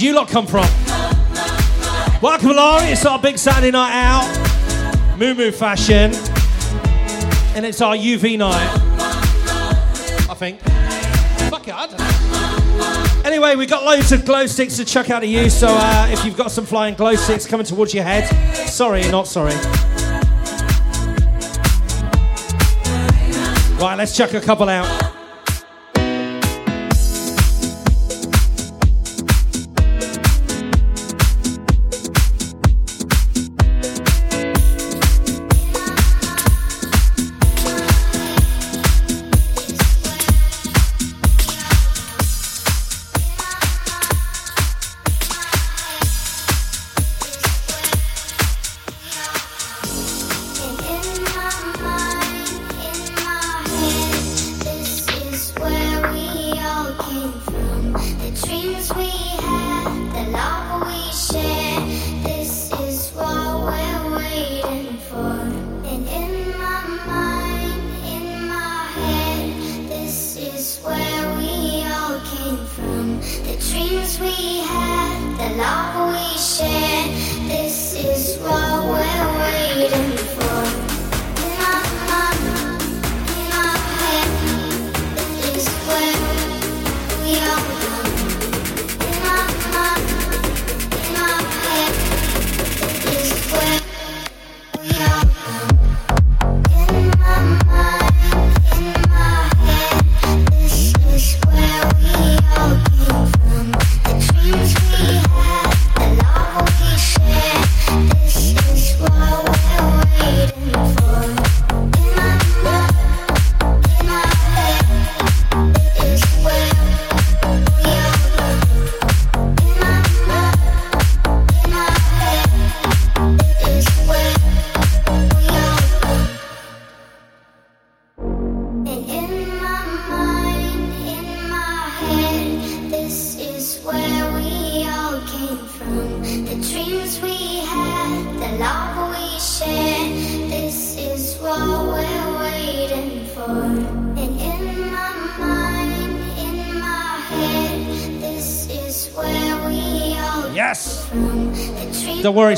you lot come from? Welcome along. It's our big Saturday night out, Moo Moo fashion, and it's our UV night. I think. Fuck it, I don't know. Anyway, we've got loads of glow sticks to chuck out of you, so uh, if you've got some flying glow sticks coming towards your head, sorry, not sorry. Right, let's chuck a couple out.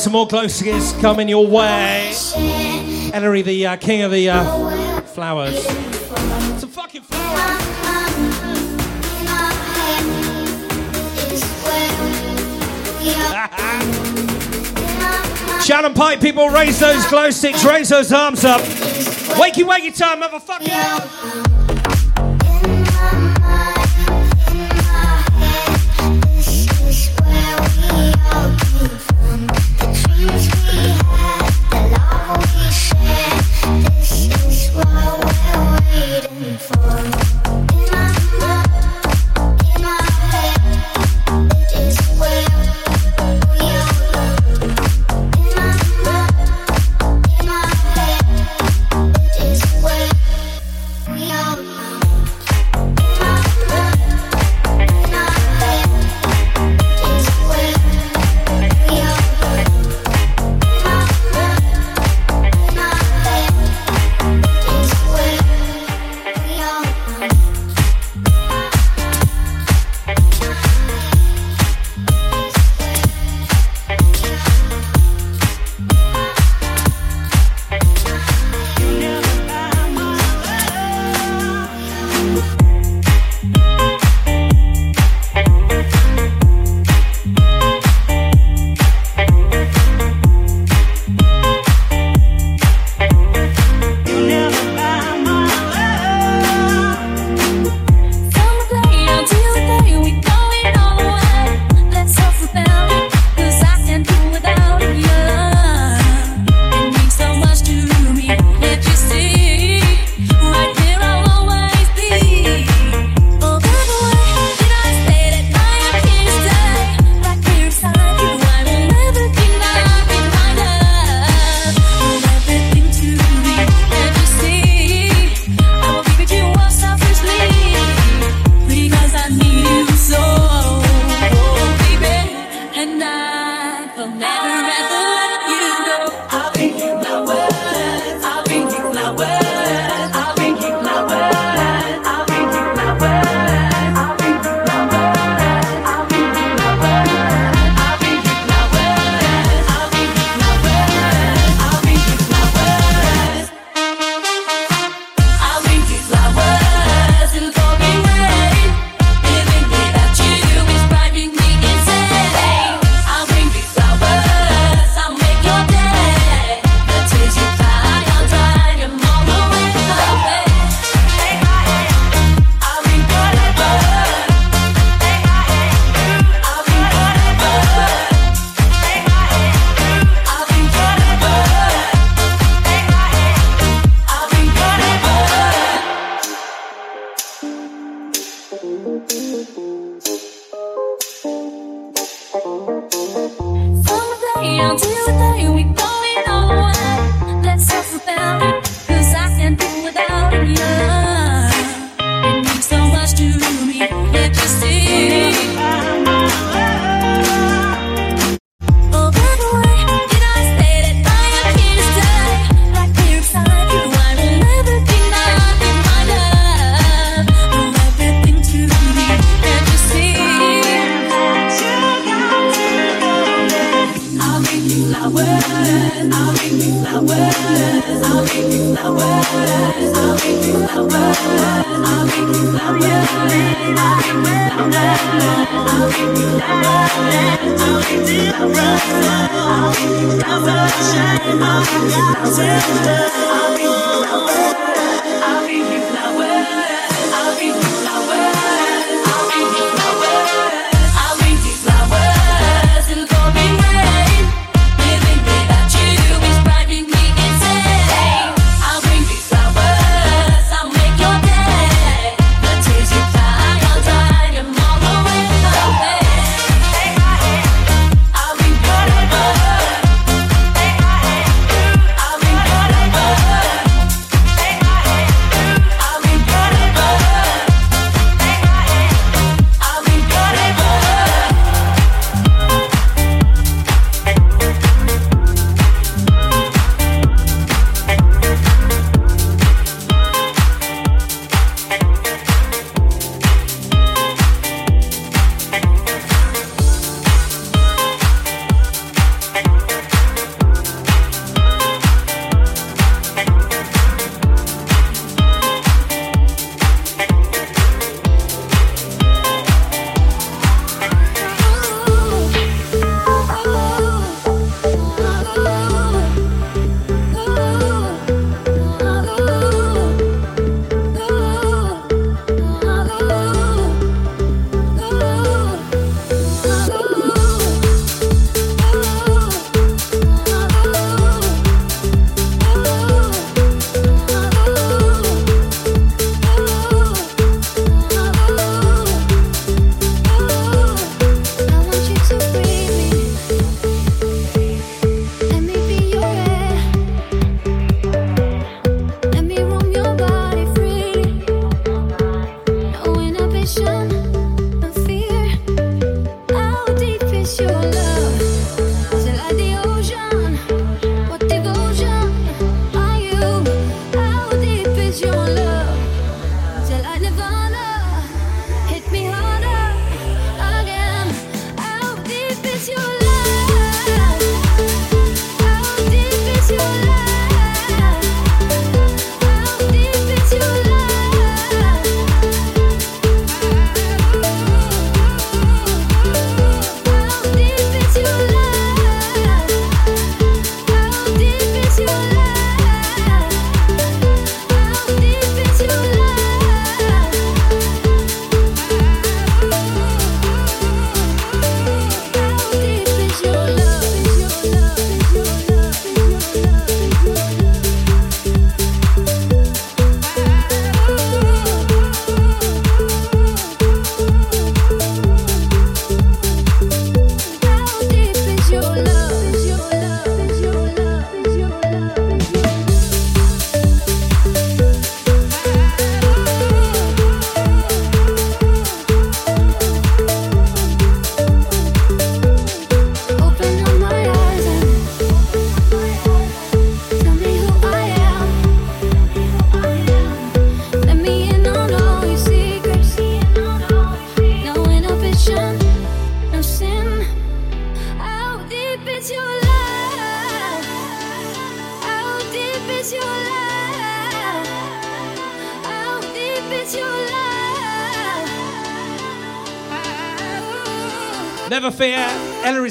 Some more glow sticks coming your way. Ellery, the uh, king of the uh, flowers. Some fucking flowers. Shannon Pipe, people, raise those glow sticks, raise those arms up. Wakey, wakey time, motherfucker.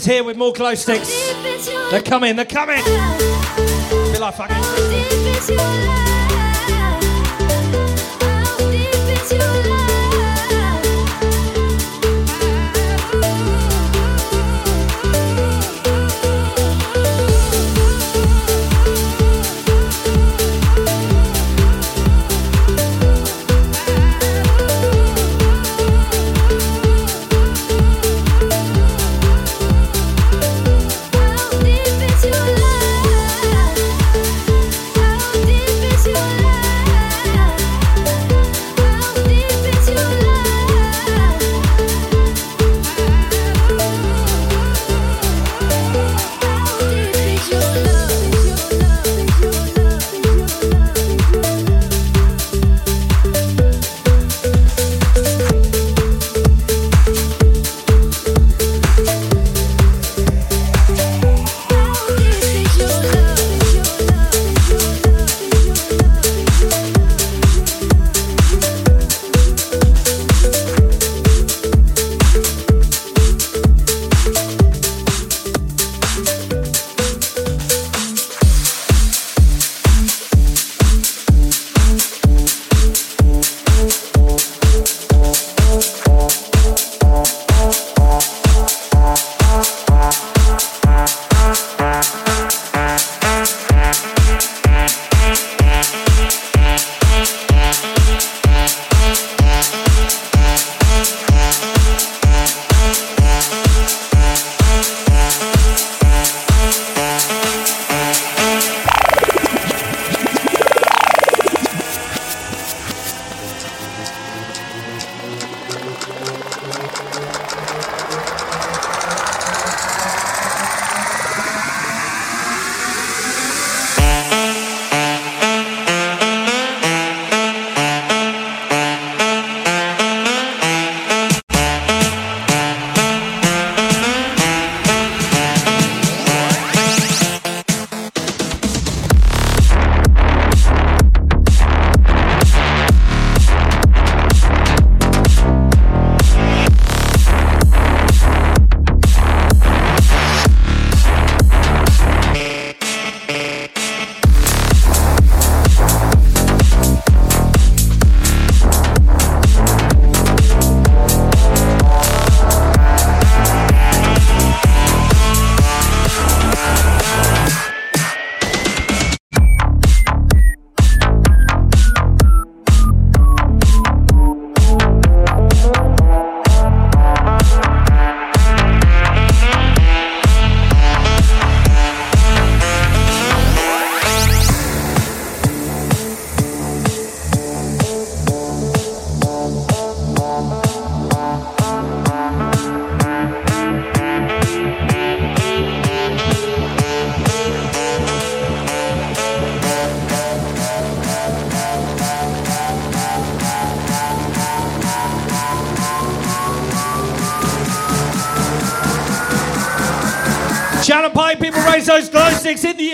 With more glow sticks. They're coming, they're coming. Be like fucking. Those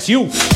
Yes, you.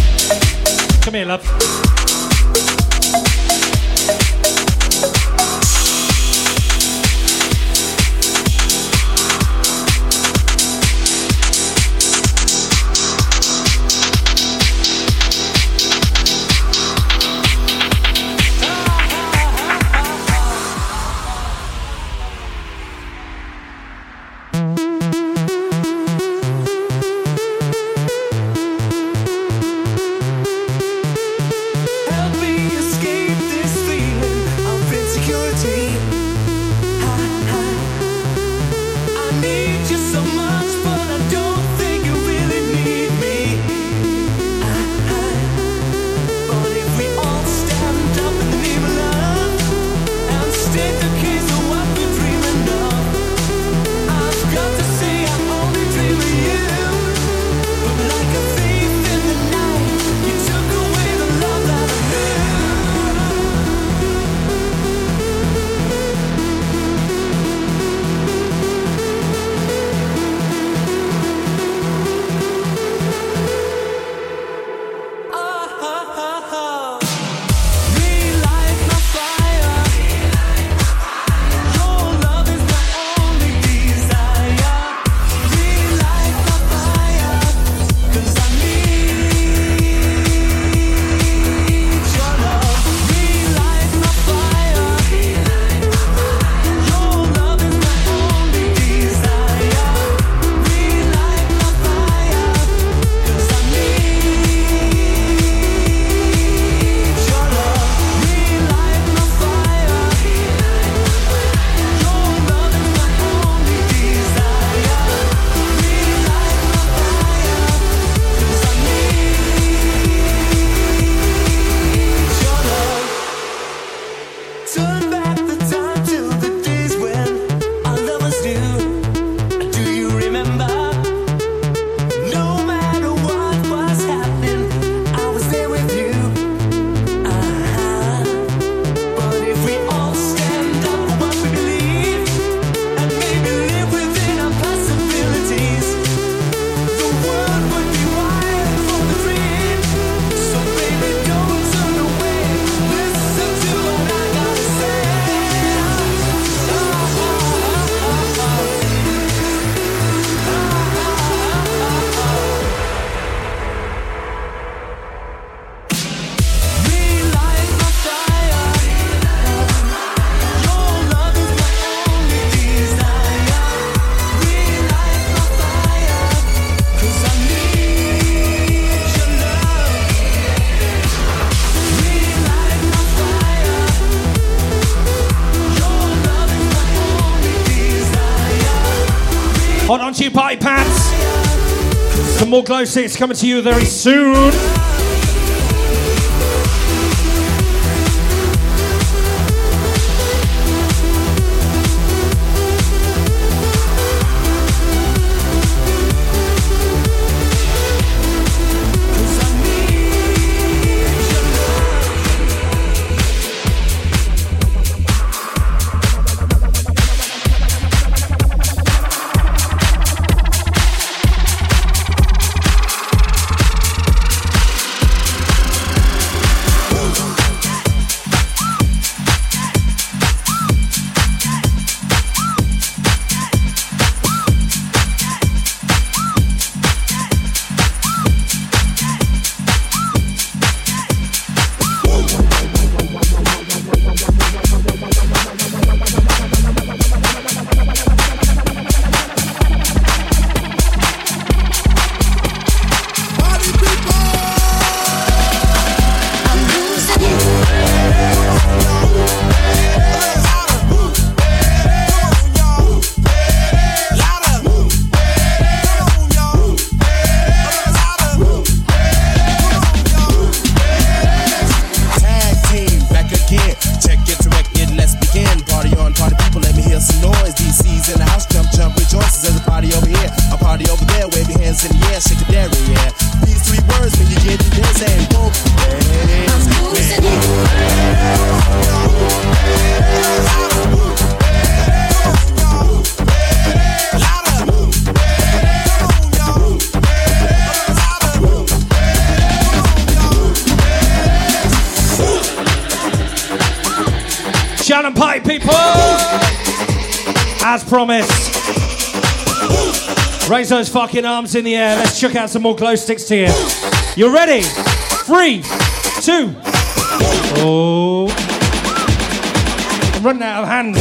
Glow coming to you very soon. Raise those fucking arms in the air. Let's chuck out some more glow sticks to you. You ready? Three, two. Oh. I'm running out of hands.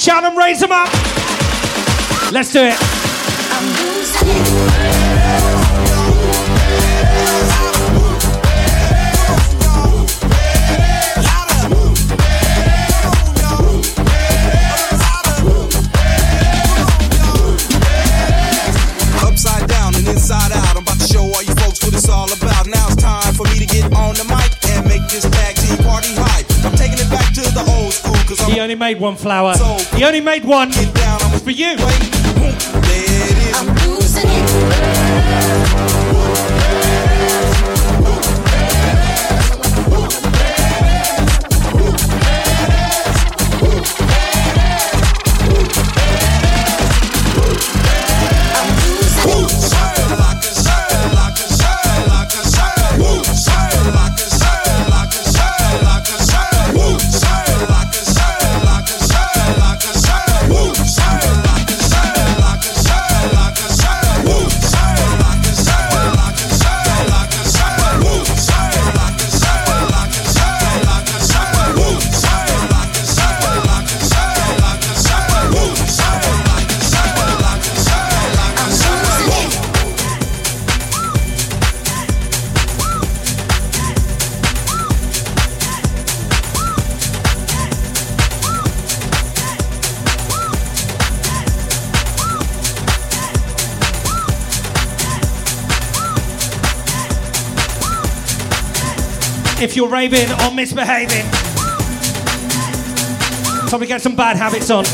Shout them, raise them up. Let's do it. Only made one flower. He only made one. It's for you. You're raving or misbehaving. So we get some bad habits on.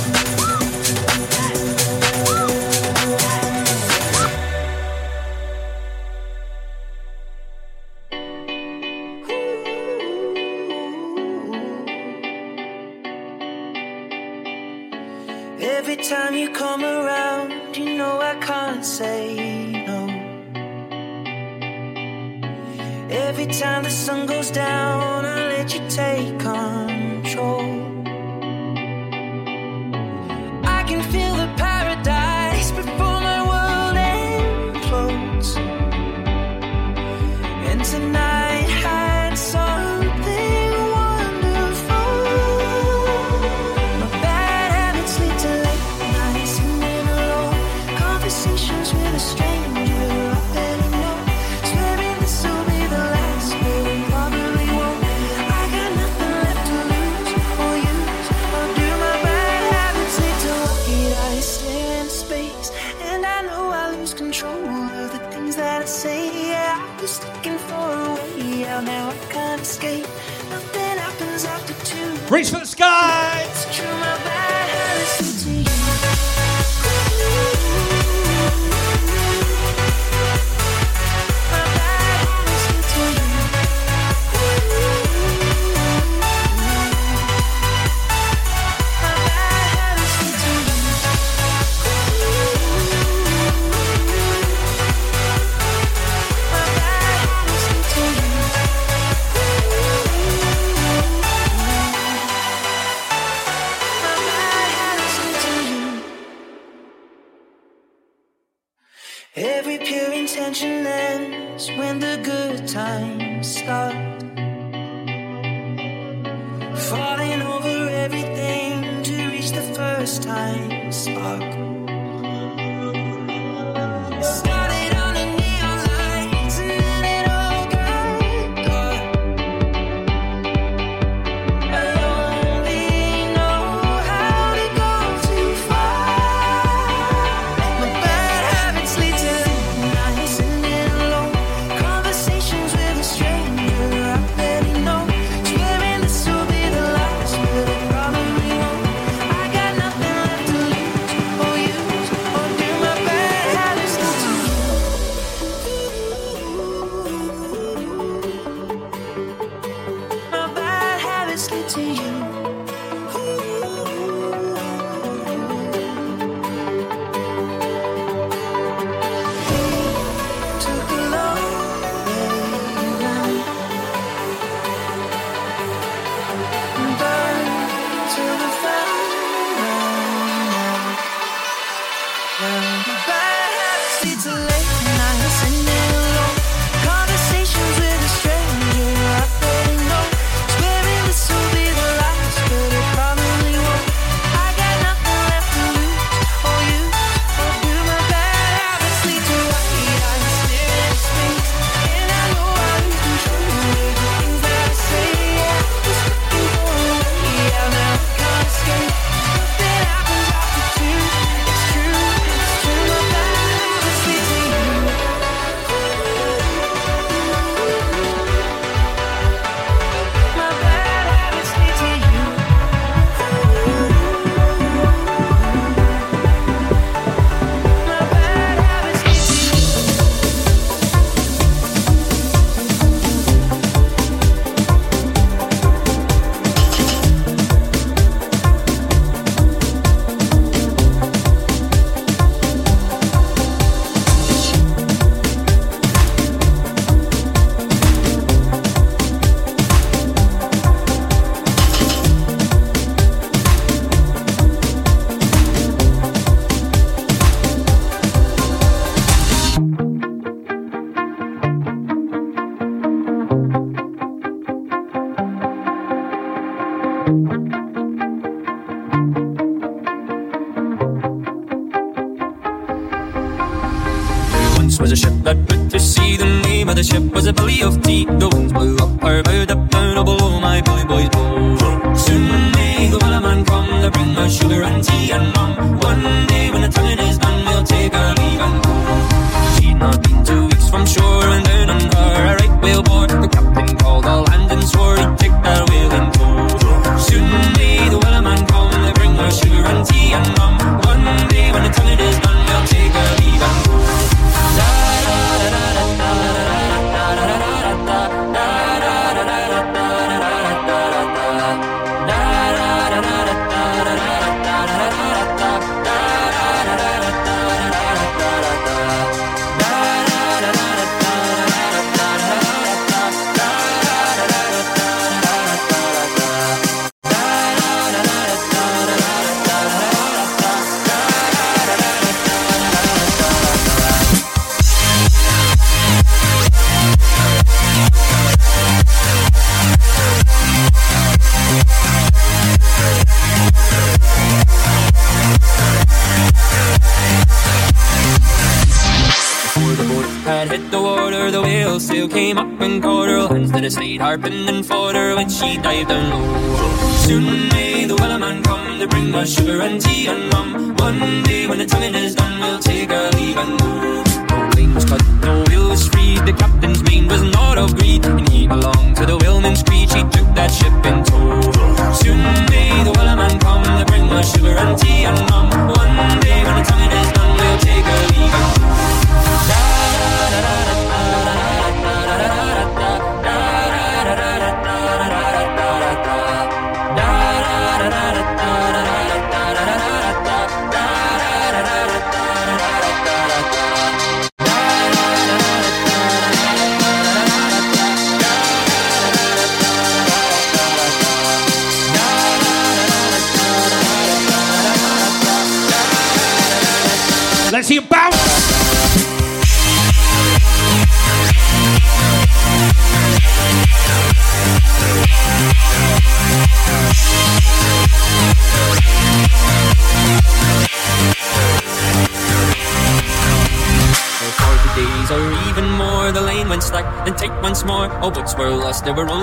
There were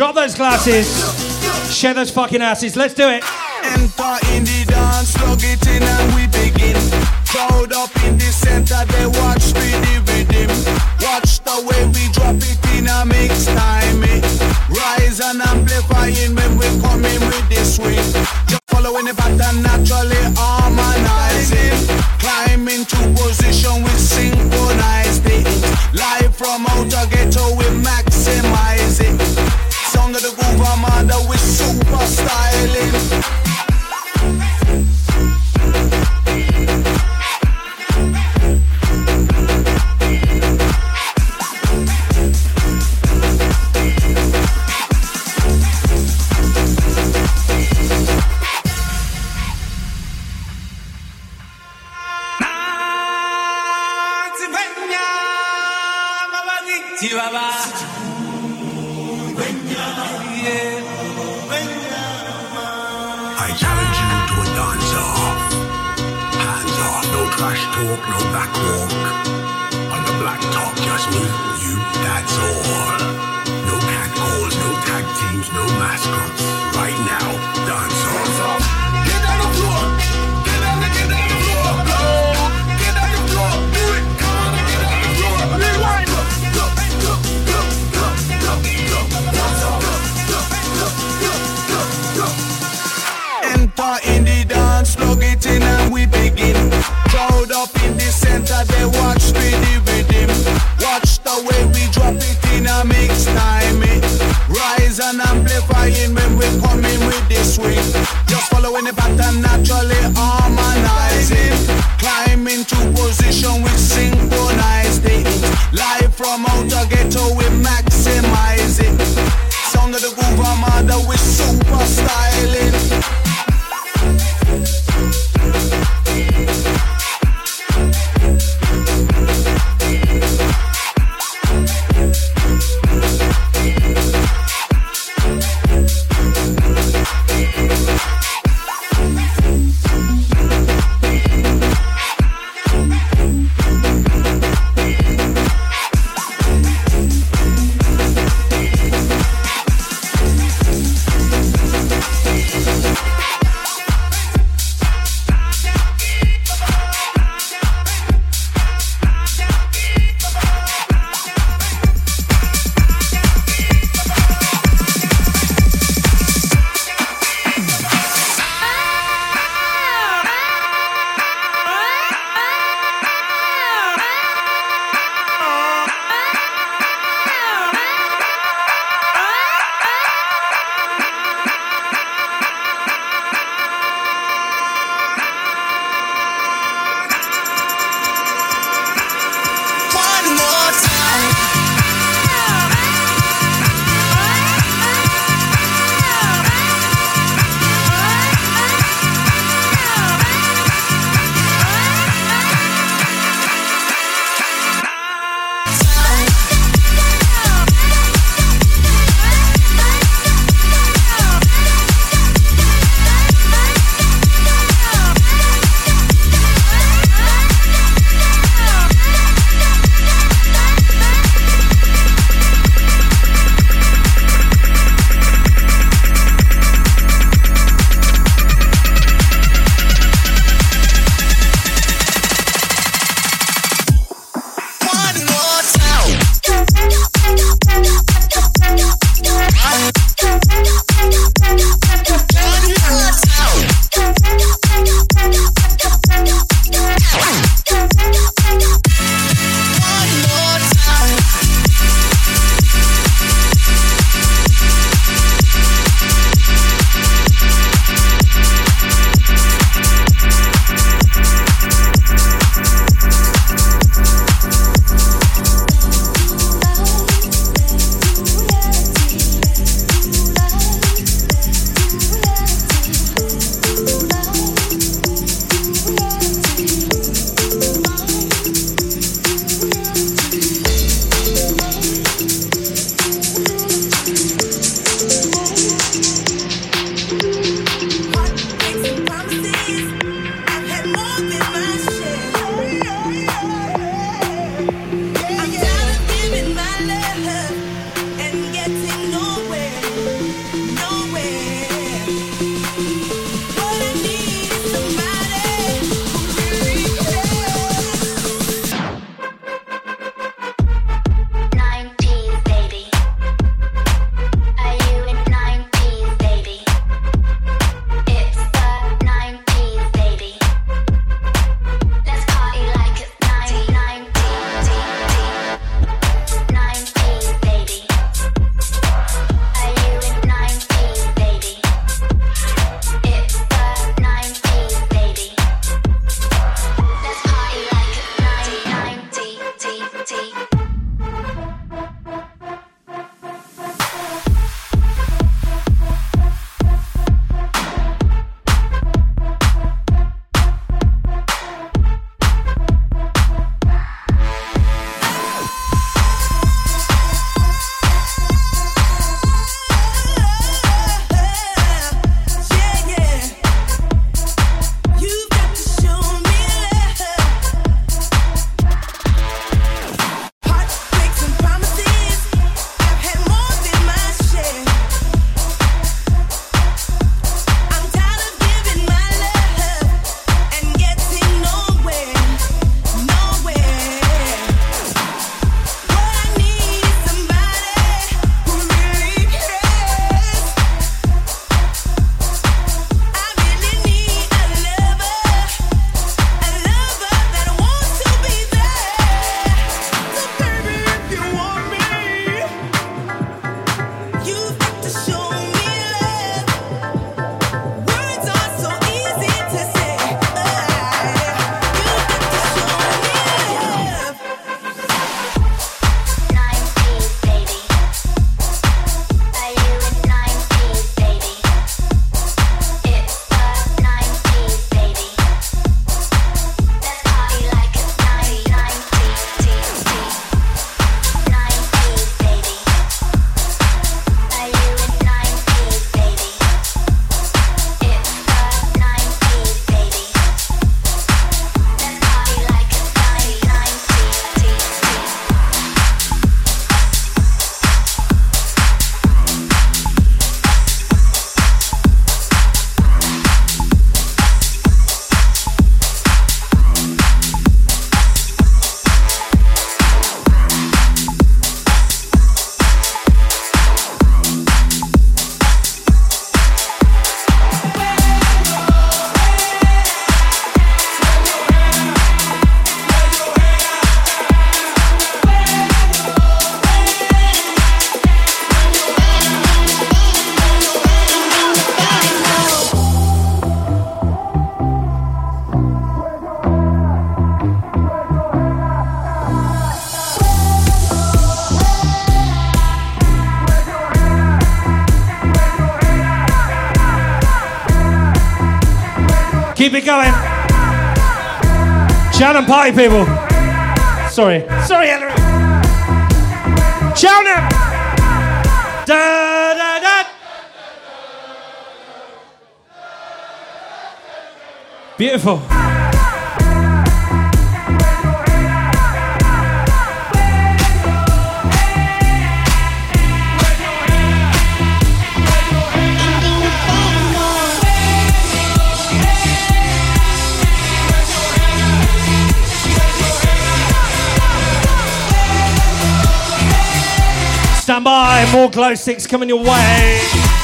Drop those glasses. Share those fucking asses. Let's do it. In the dance, plug it in and we begin. Crowd up in the center, they watch the rhythm. Watch the way we drop it in a mix time. Eh? Rise and amplifying when we come in with the swing. Just following the pattern naturally harmonizing. Climb into position with synchronized it. Live from outer ghetto we maximize People. Sorry. Sorry, Ellery. Shout. Da, da, da. Beautiful. More glow sticks coming your way.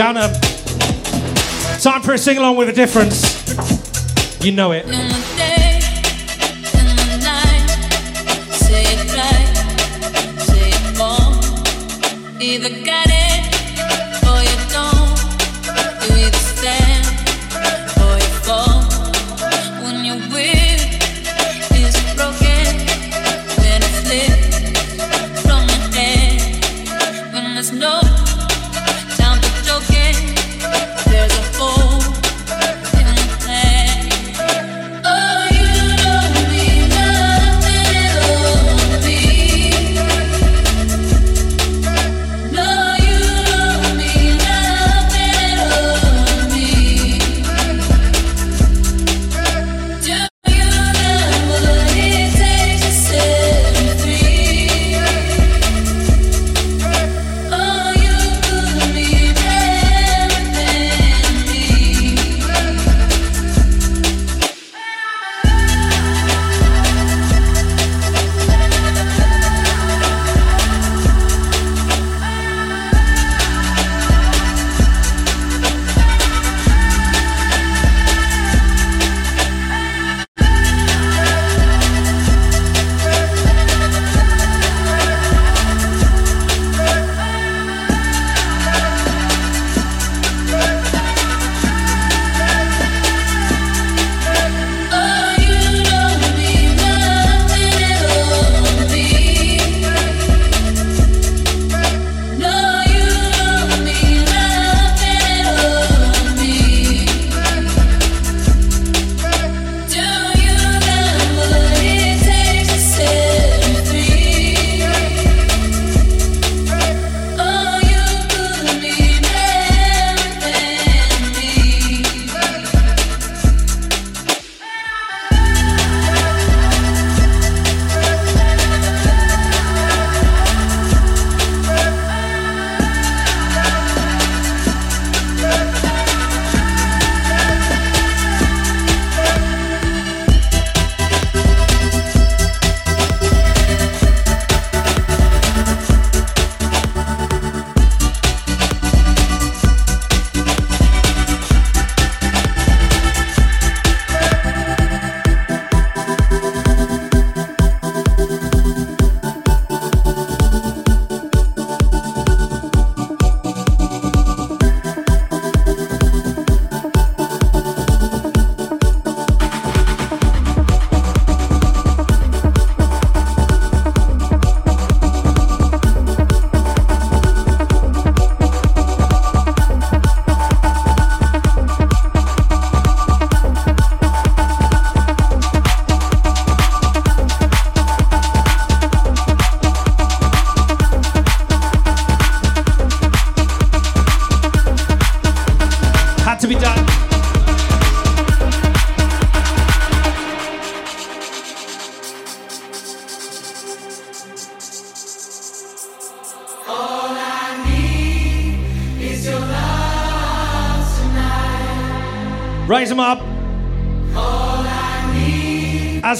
Janum. Time for a sing along with a difference. You know it.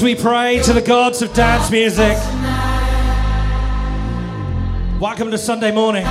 as we pray to the gods of dance music. Welcome to Sunday morning.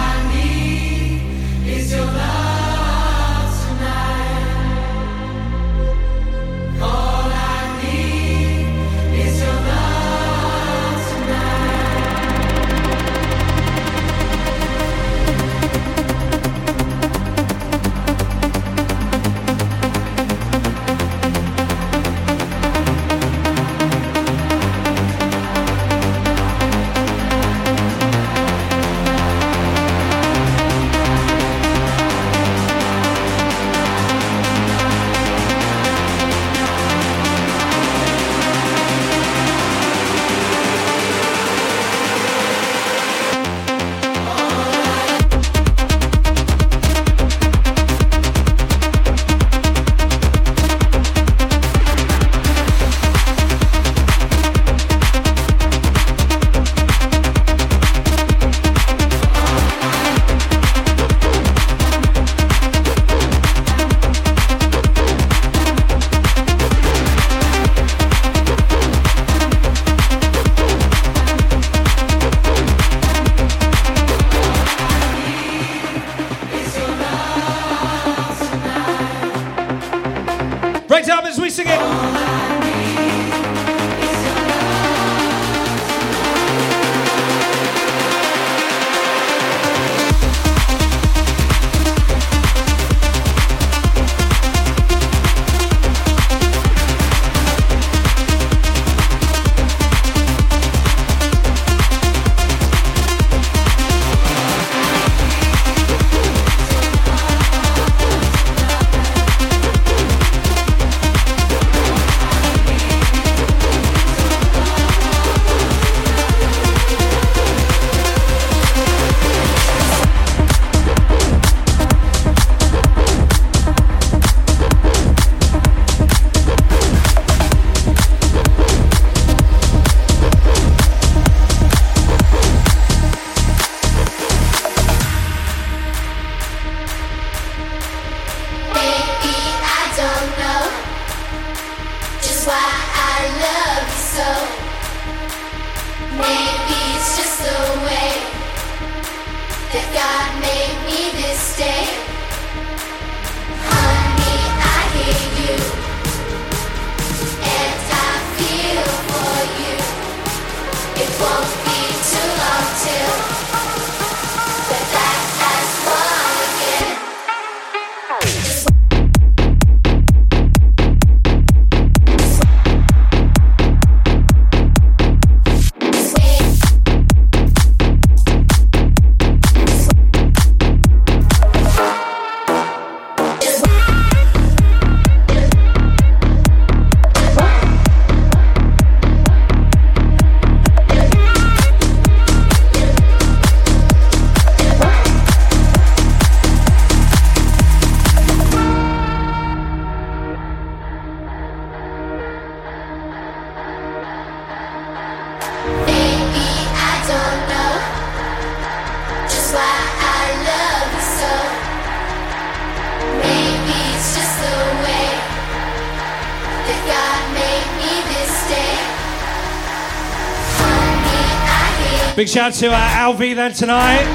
shout to uh, Alvi then tonight.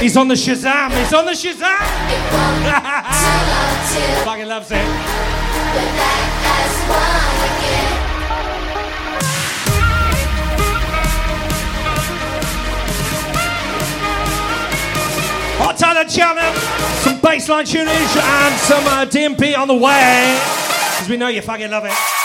He's on the Shazam. He's on the Shazam. Fucking loves it. Hot Tyler Channel, some bassline tunage and some uh, DMP on the way. Because we know you fucking love it.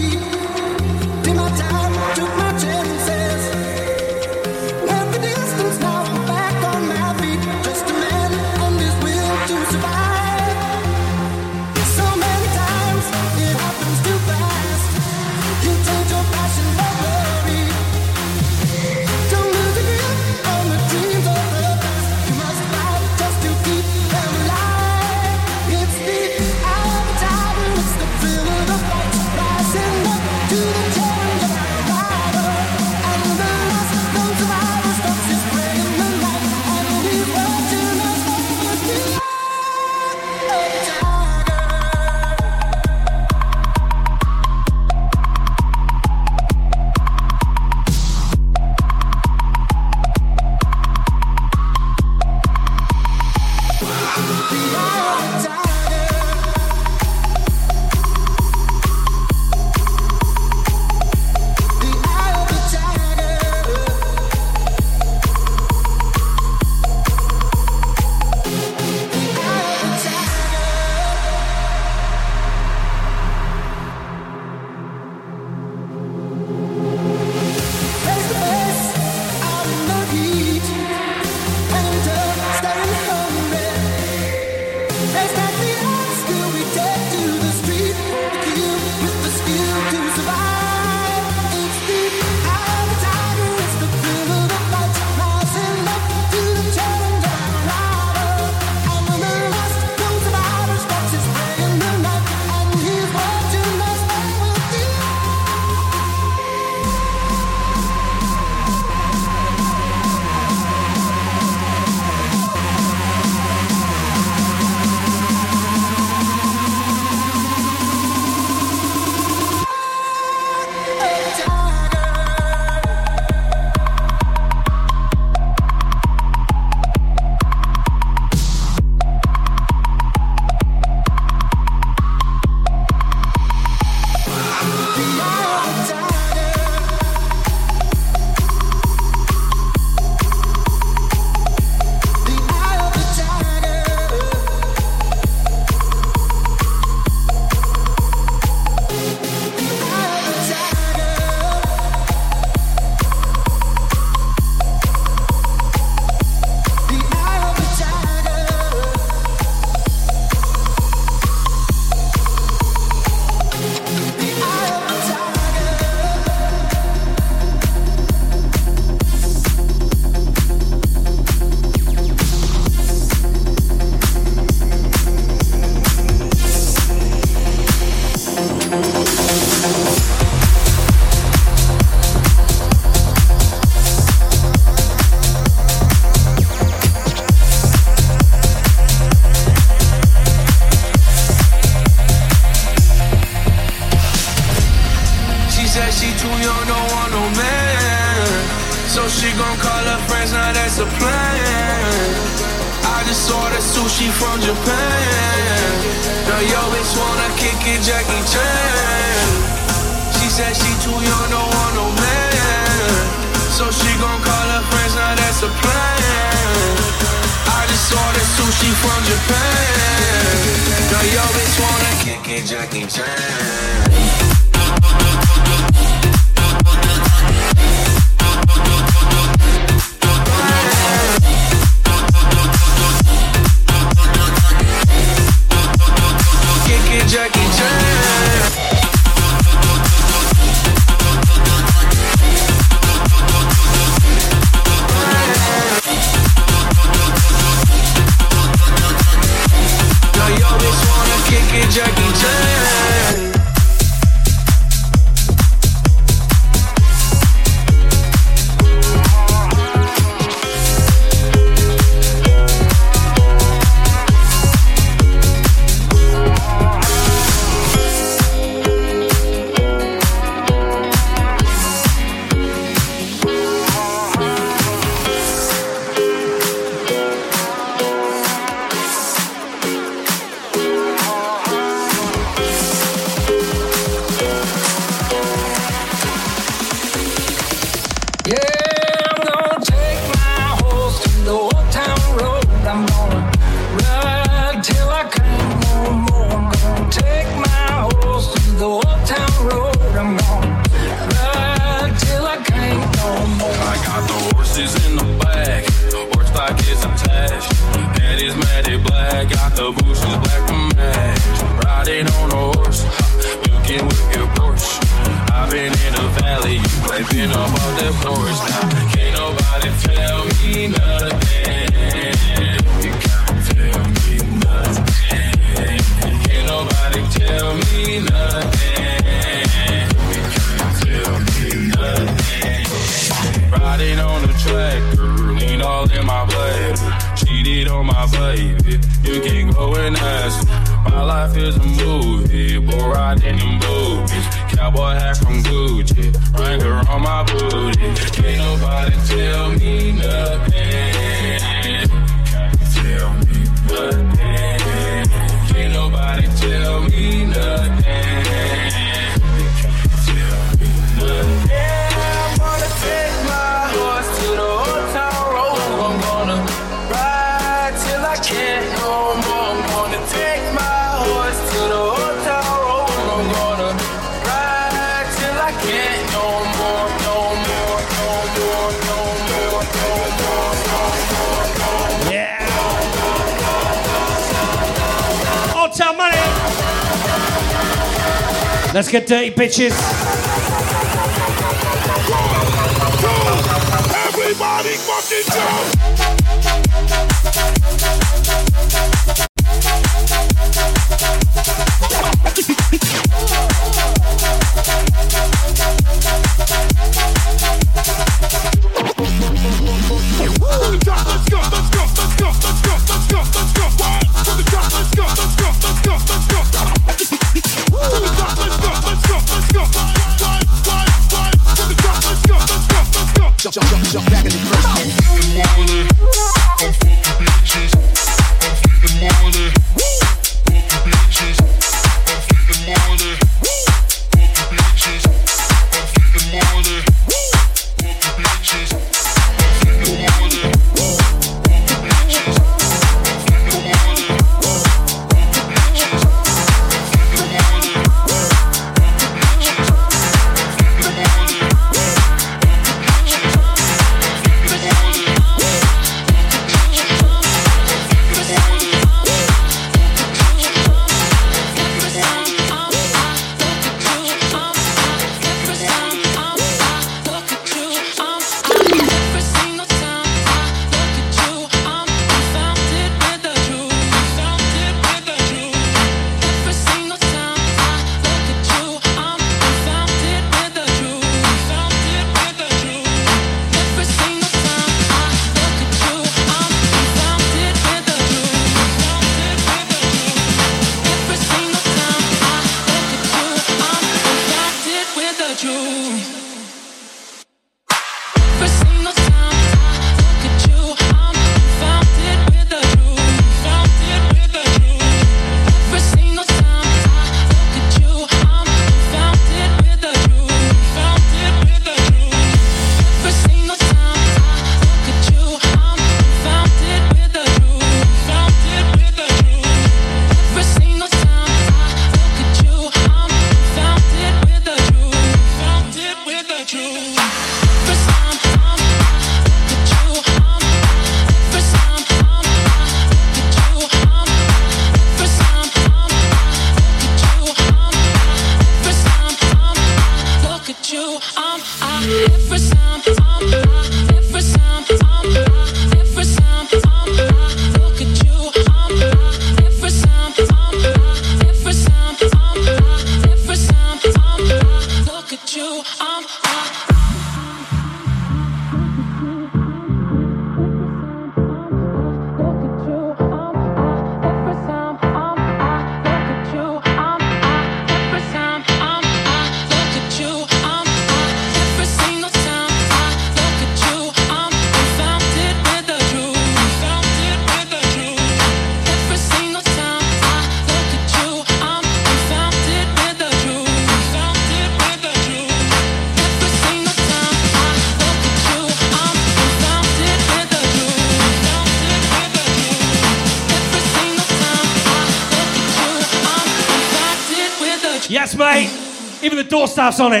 On it.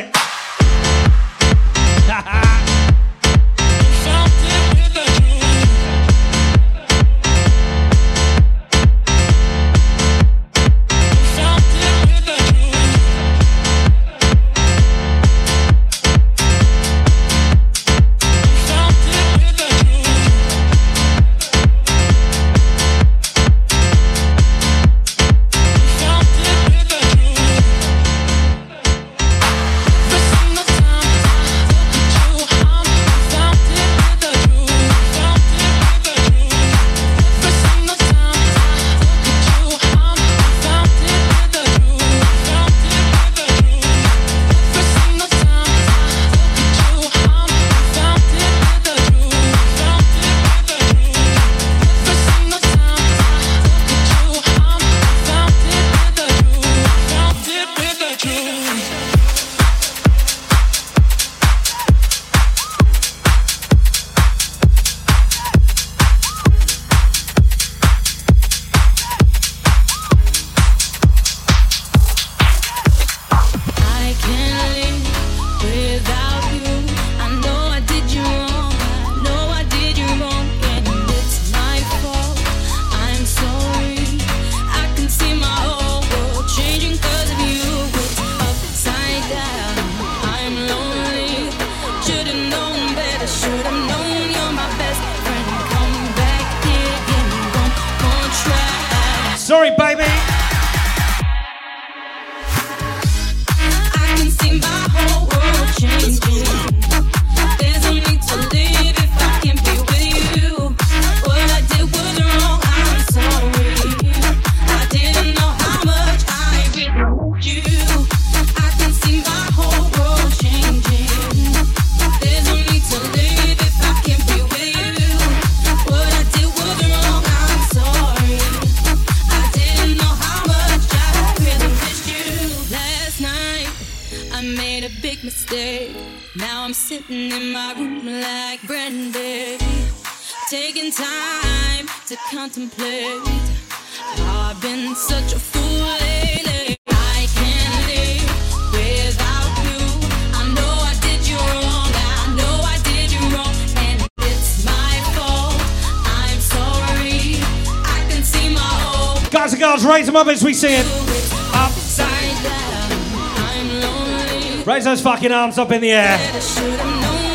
Raise those fucking arms up in the air.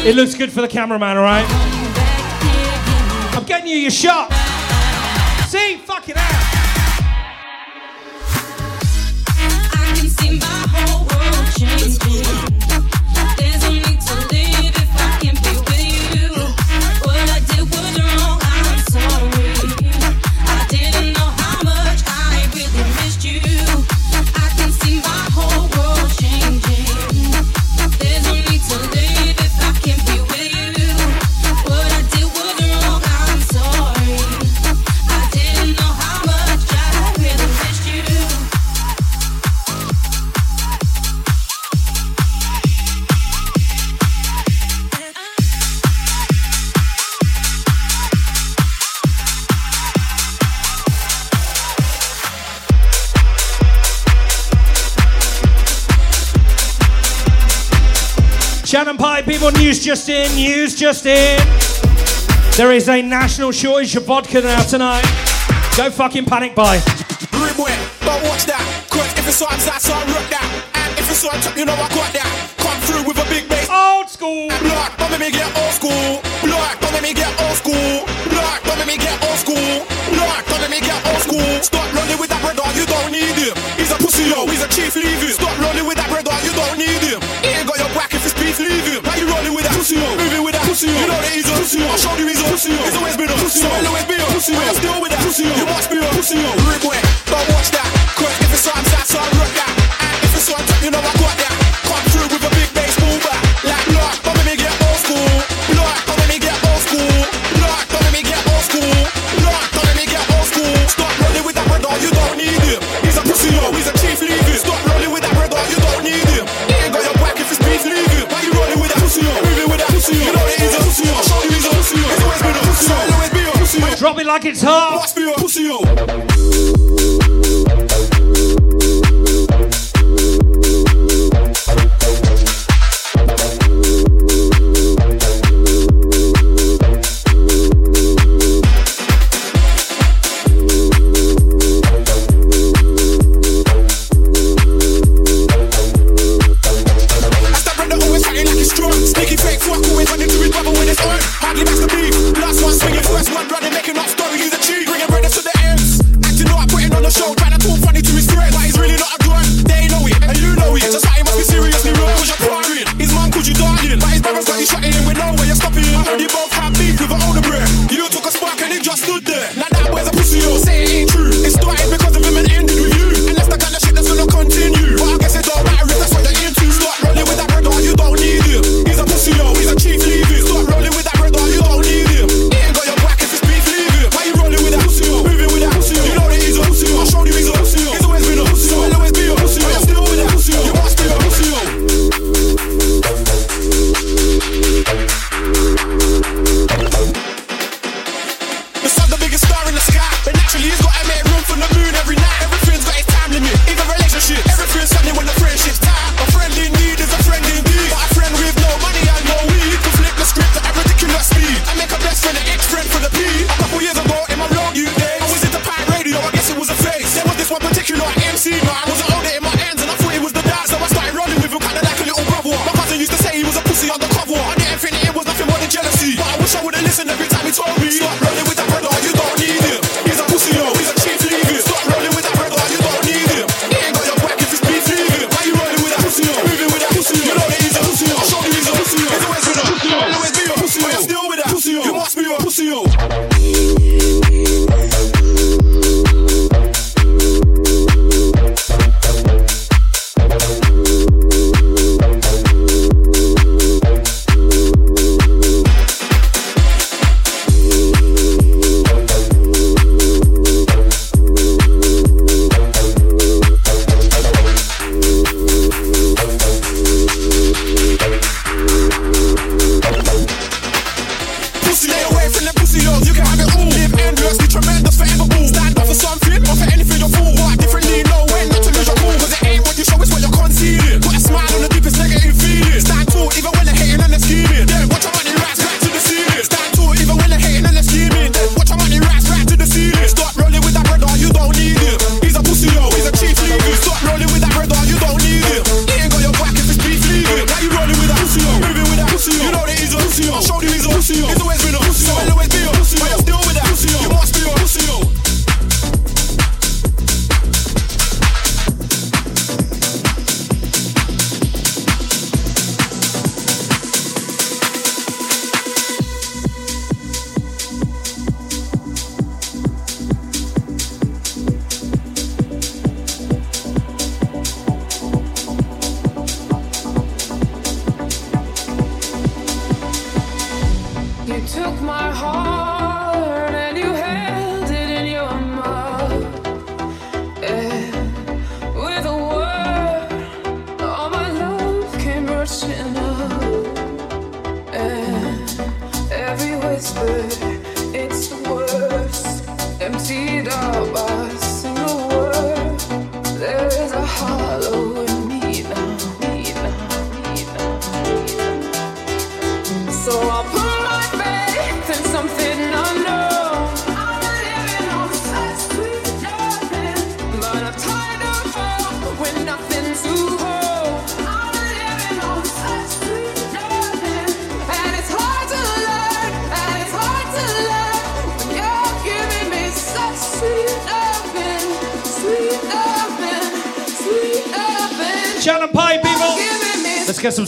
It looks good for the cameraman, alright? I'm getting you your shot. just in, news just in. There is a national shortage of vodka now tonight. Go fucking panic buy. Rimware, but watch that. Cause if it's on, that's on, rock that. And if it's on top, you know I got that. Come through with a big bass. Old school. Blood, don't make me get old school. Don't make me get old school. Blood, don't make me get old school. Blood, don't make me get old school. pussy on. I showed you he's a pussy on. He's always been a pussy on. So I'll always been a pussy on. I'm still with that pussy on. You watch me on pussy on. Rude boy. like it's hot. Up, pussy up.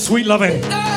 sweet loving.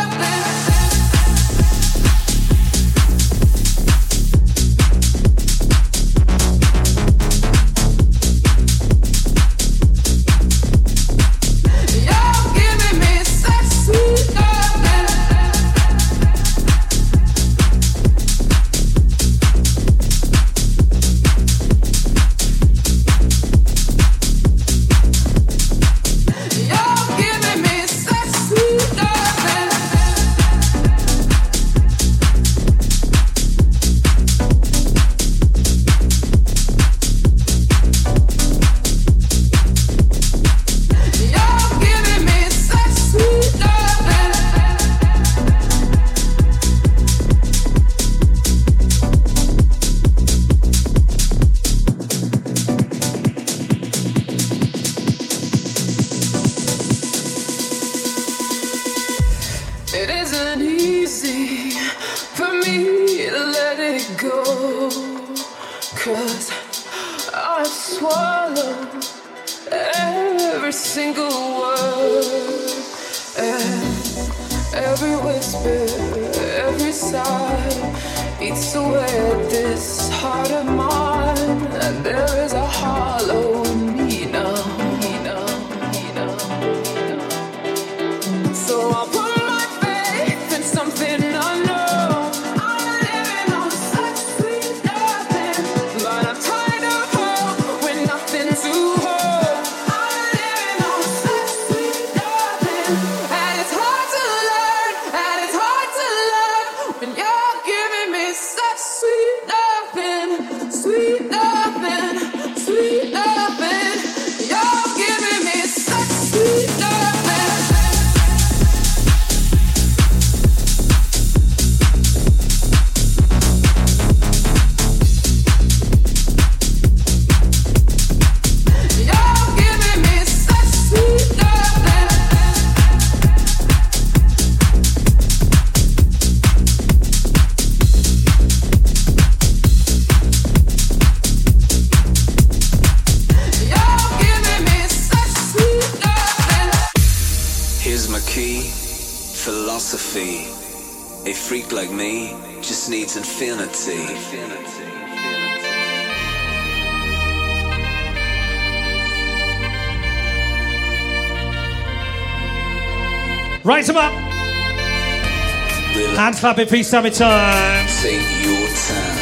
clap it for you, time. Take your time.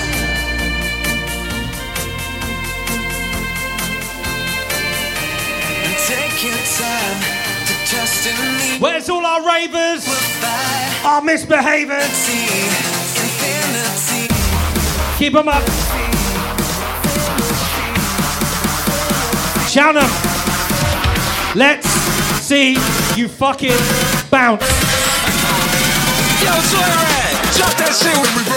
Take your time to trust in me. Where's all our ravers? We'll our misbehavers? Keep them up. Shout them. Let's see you fucking bounce. Yo, Twitter. Drop that shit with me.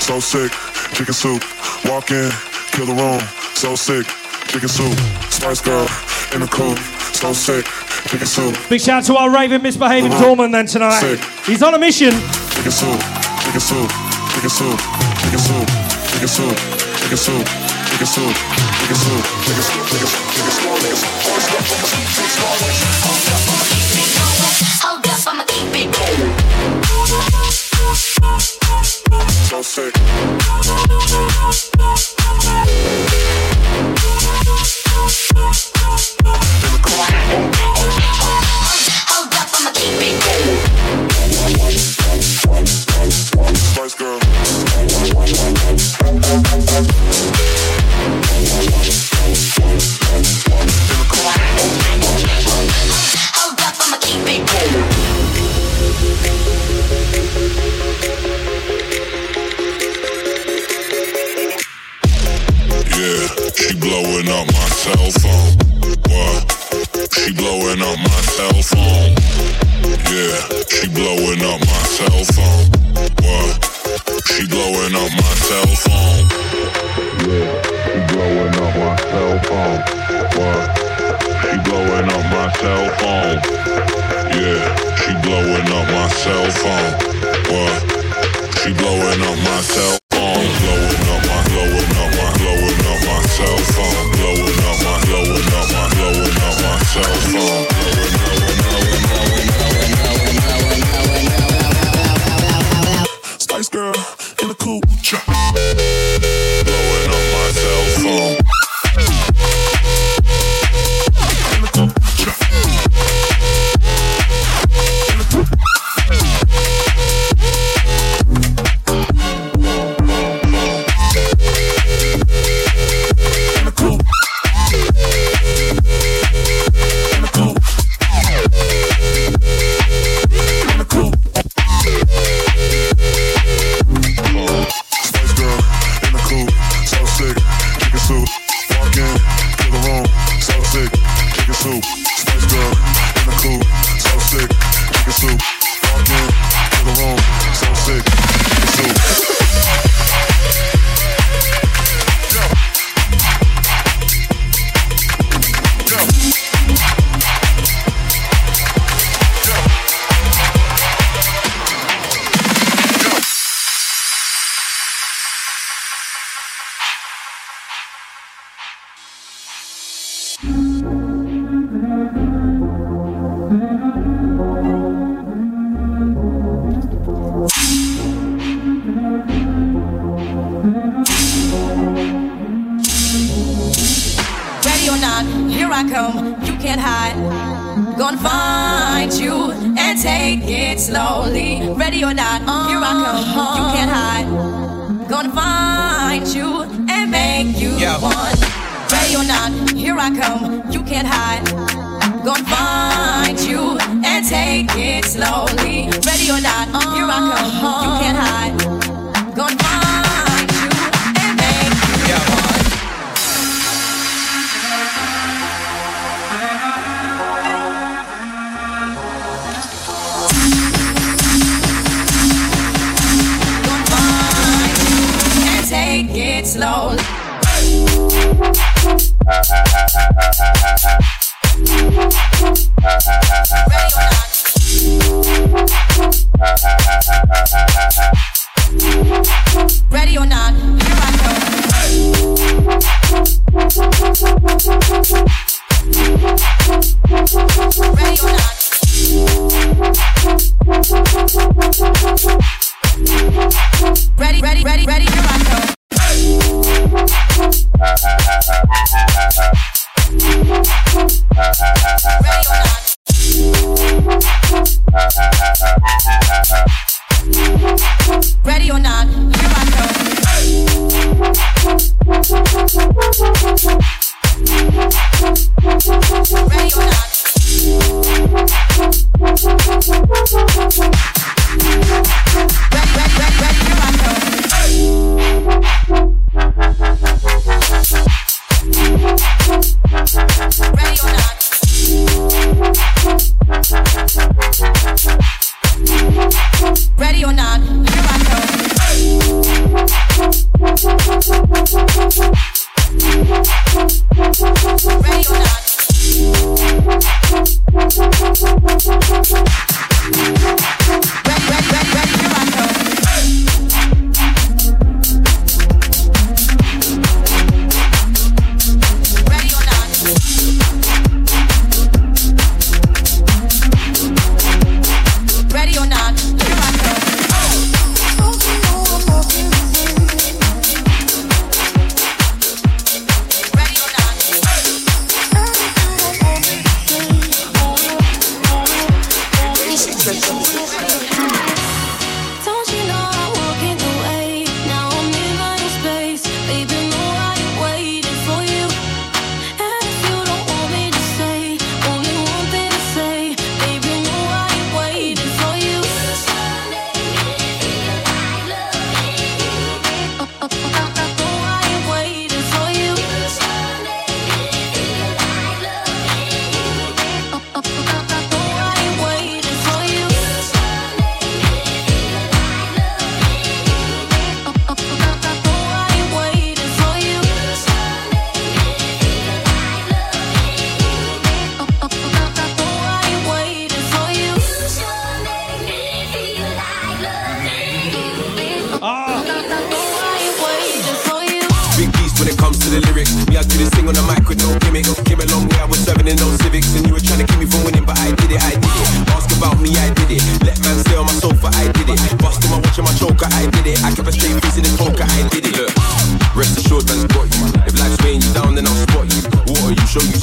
so sick, chicken soup. Walk in, kill the room, so sick, chicken soup. Spice girl in the coop, so sick, chicken soup. Big shout out to our raving misbehaving Dorman then tonight. Sick. He's on a mission. Chicken soup, chicken soup, chicken soup, chicken soup, chicken soup, chicken soup. Chicken soup, chicken soup, chicken soup, chicken soup, chicken soup, chicken soup, chicken soup, chicken soup, chicken soup, don't say.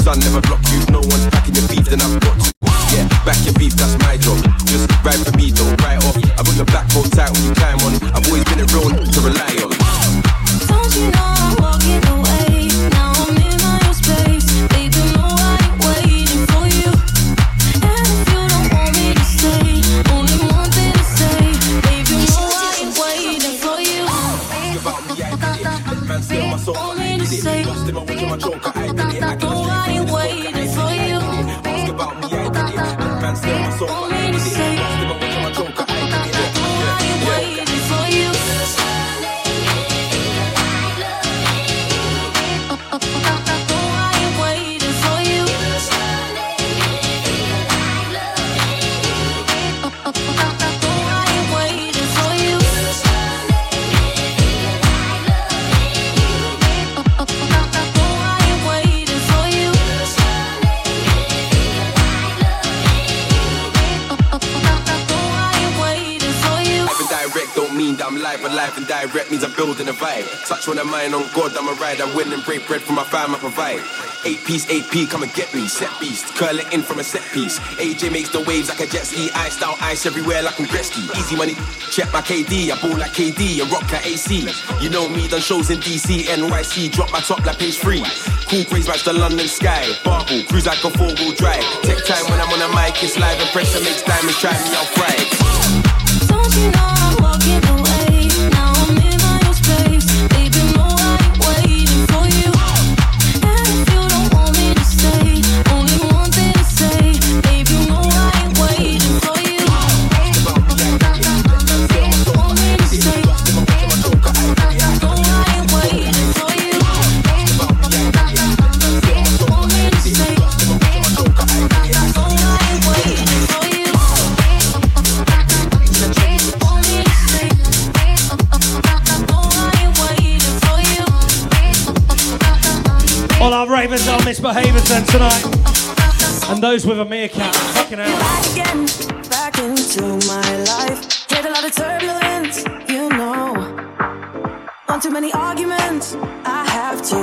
I never block you. No one's packing your feet then I've got when I'm mine on God, I'm a ride. I'm winning, break bread for my fam, I provide. Eight piece, AP, come and get me. Set beast, curl it in from a set piece. AJ makes the waves like a jet ski. Iced out ice everywhere like a Gretzky. Easy money, check my KD. I ball like KD, I rock like AC. You know me, done shows in DC, NYC. Drop my top like page three. Cool craze match the London sky. Barbell, cruise like a four wheel drive. Take time when I'm on a mic, it's live and pressure makes diamonds try me out fried. Don't you know I'm misbehavers then tonight. And those with a meerkat. Fucking out. Back into my life. Get a lot of turbulence, you know. On too many arguments. I have to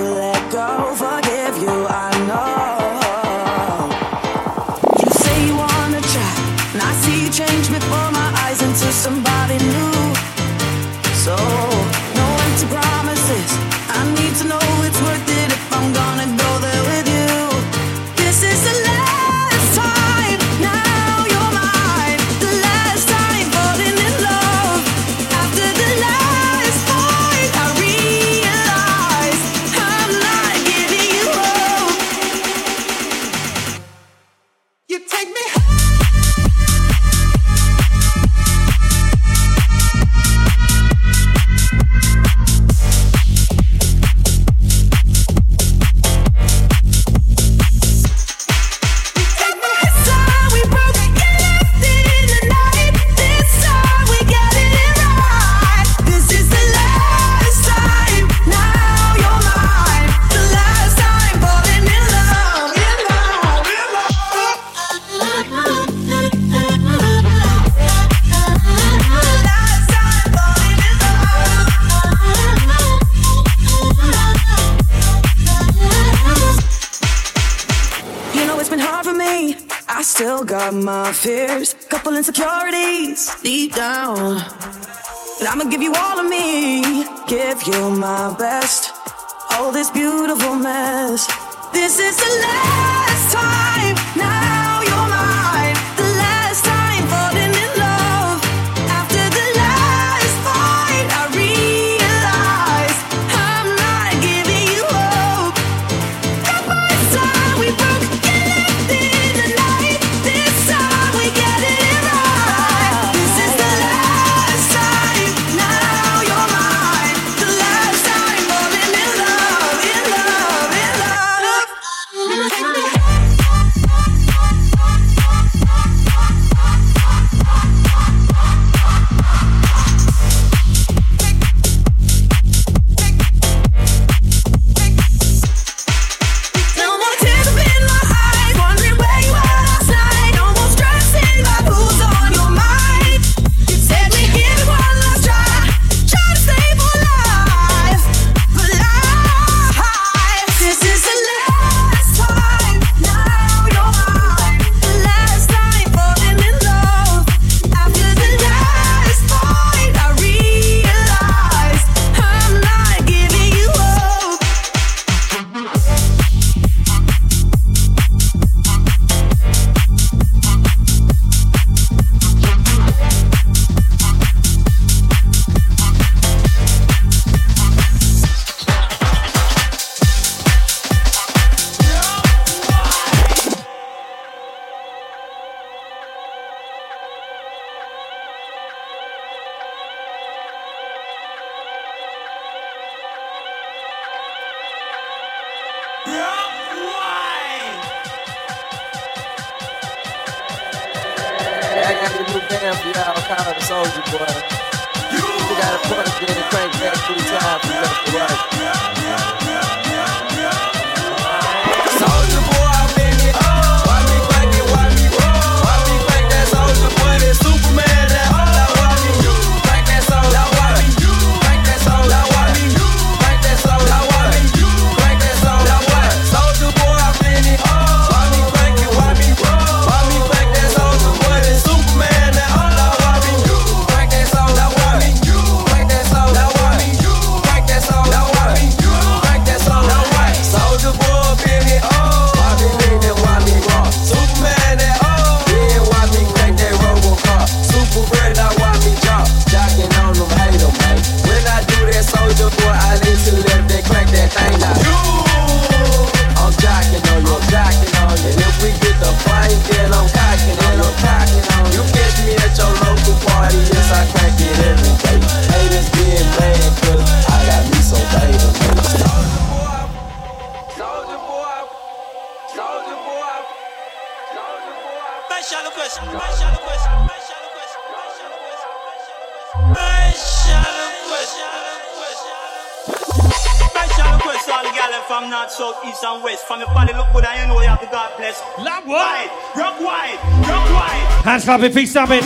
slap it, feet stab it.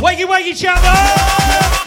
Wakey, wakey, chapman!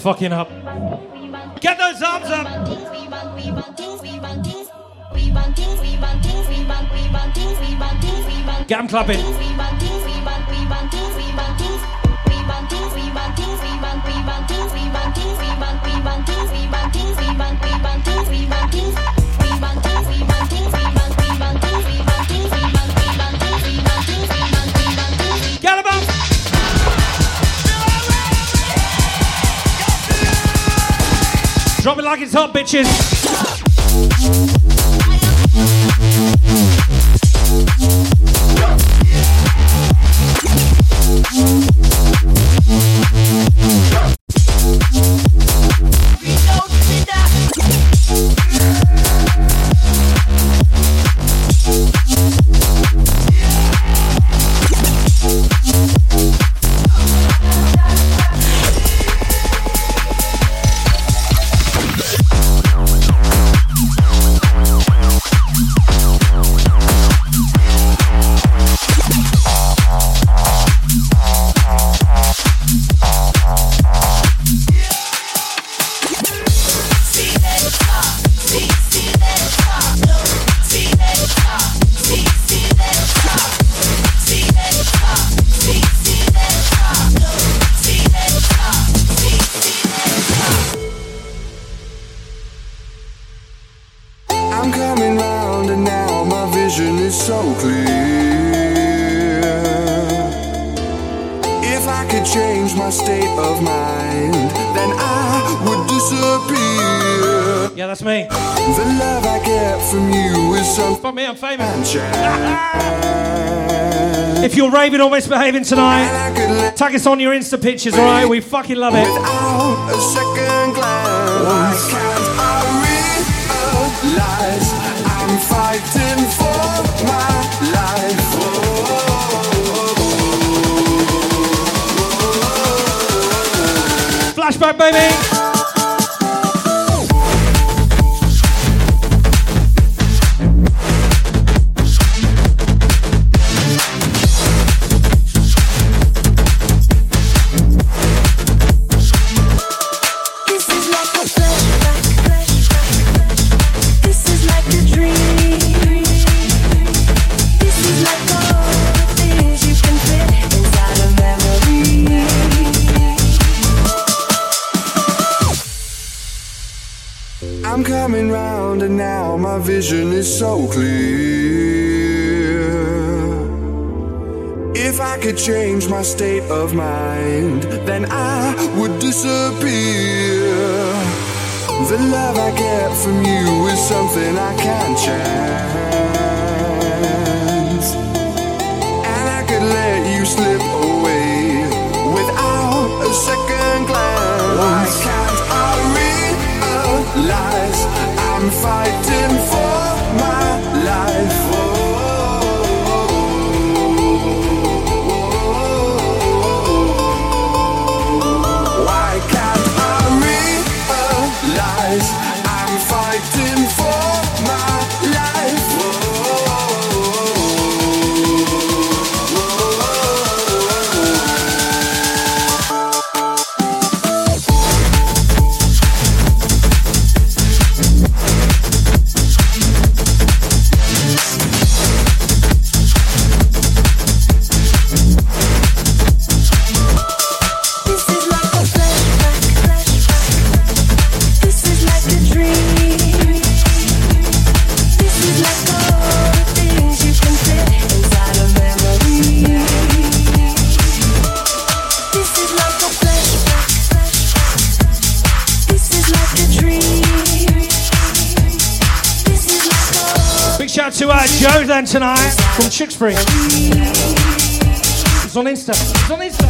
fucking up. Get those arms up. Get clapping. hands up, bitches. Craving tonight. Tag us on your Insta pictures, alright? We fucking love it. Flashback, baby. of mine Shooksbury. It's on Insta. It's on Insta.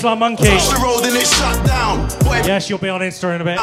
Islam Monkey. Yes, you'll be on Insta in a bit.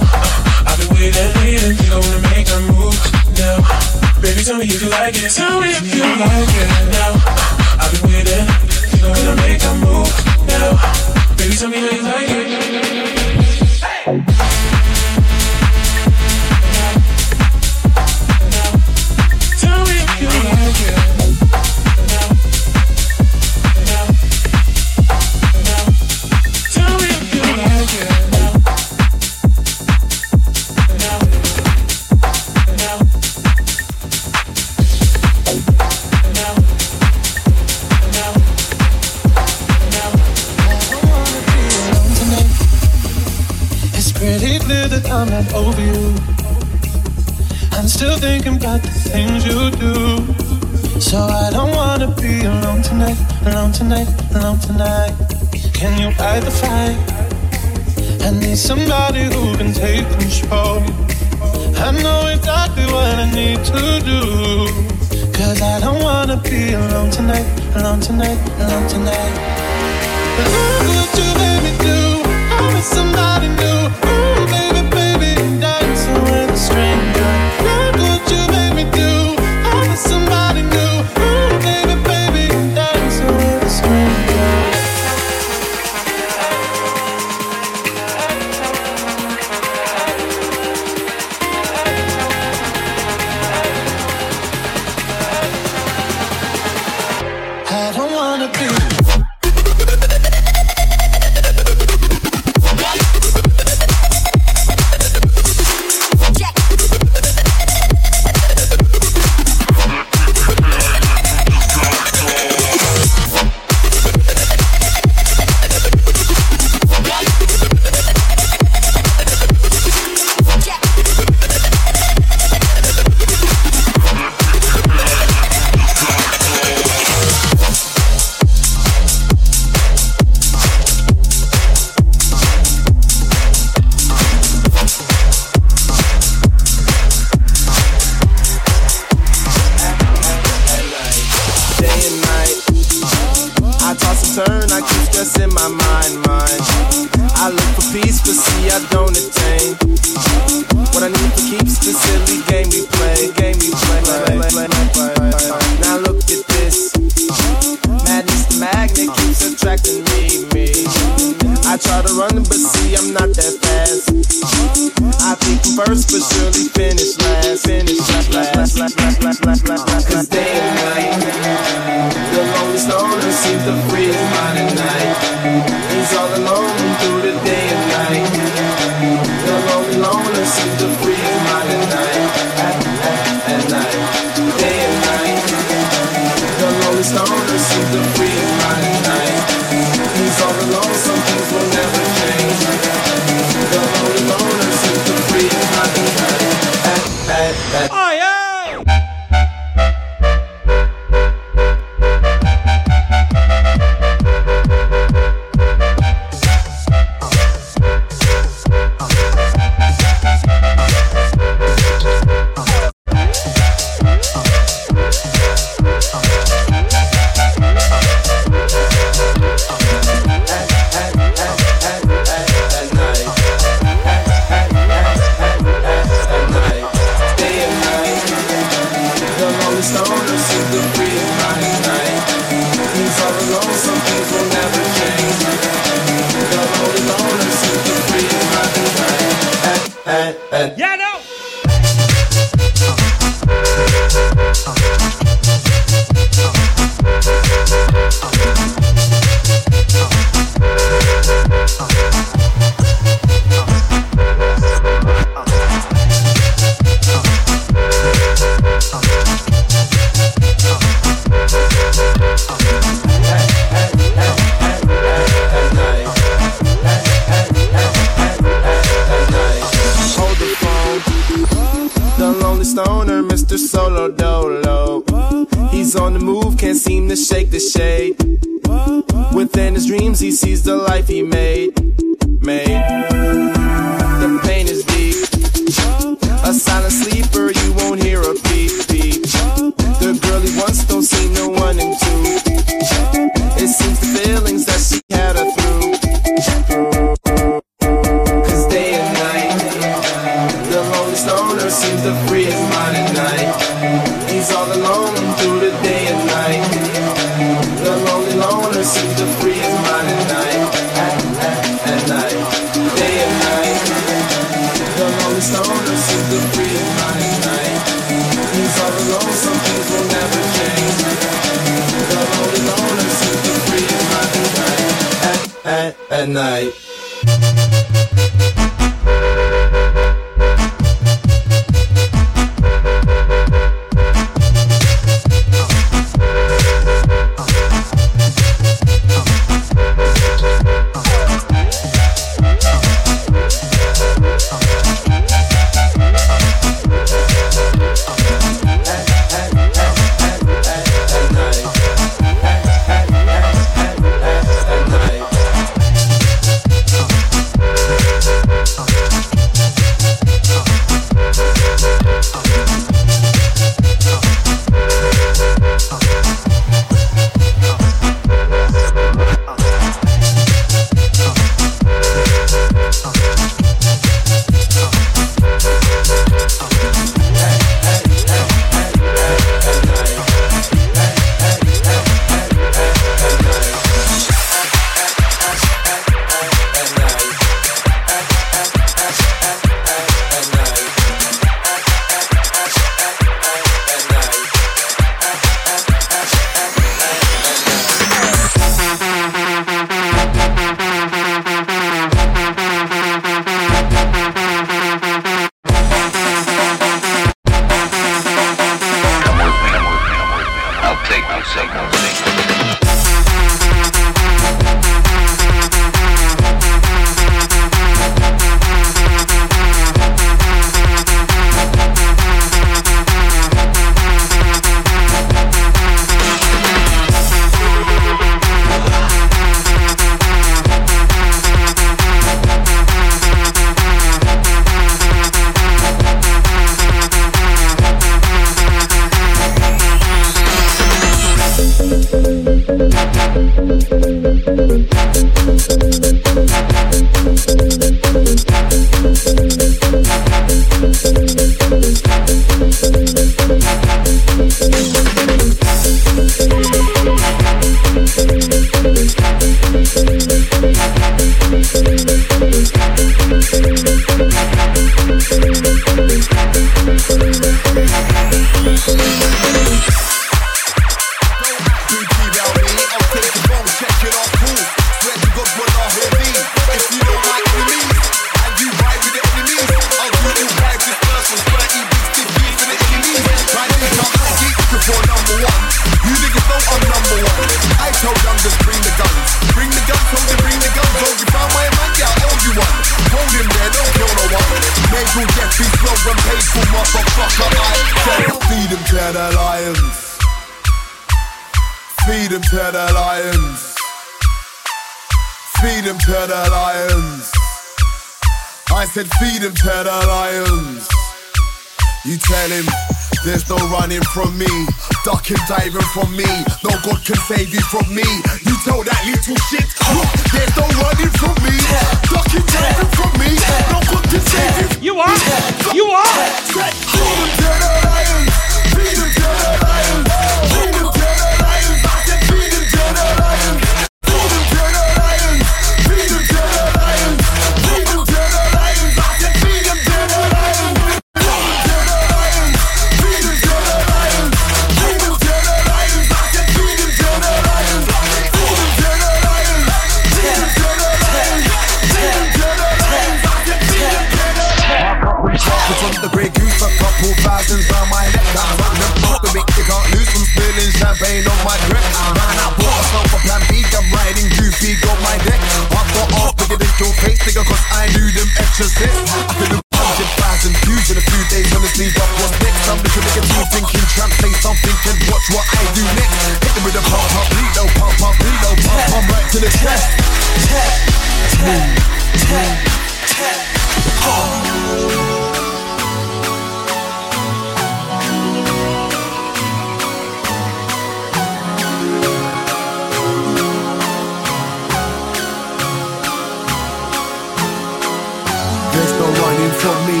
From me,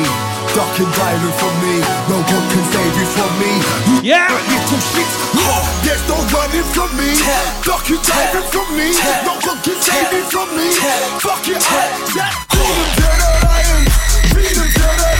ducking, diving from me. No one can save you from me. You yeah. little shit. There's no running from me, ducking, diving from me. No one can save you from me. Fuck it, yeah. Call them dead lions, feed them dead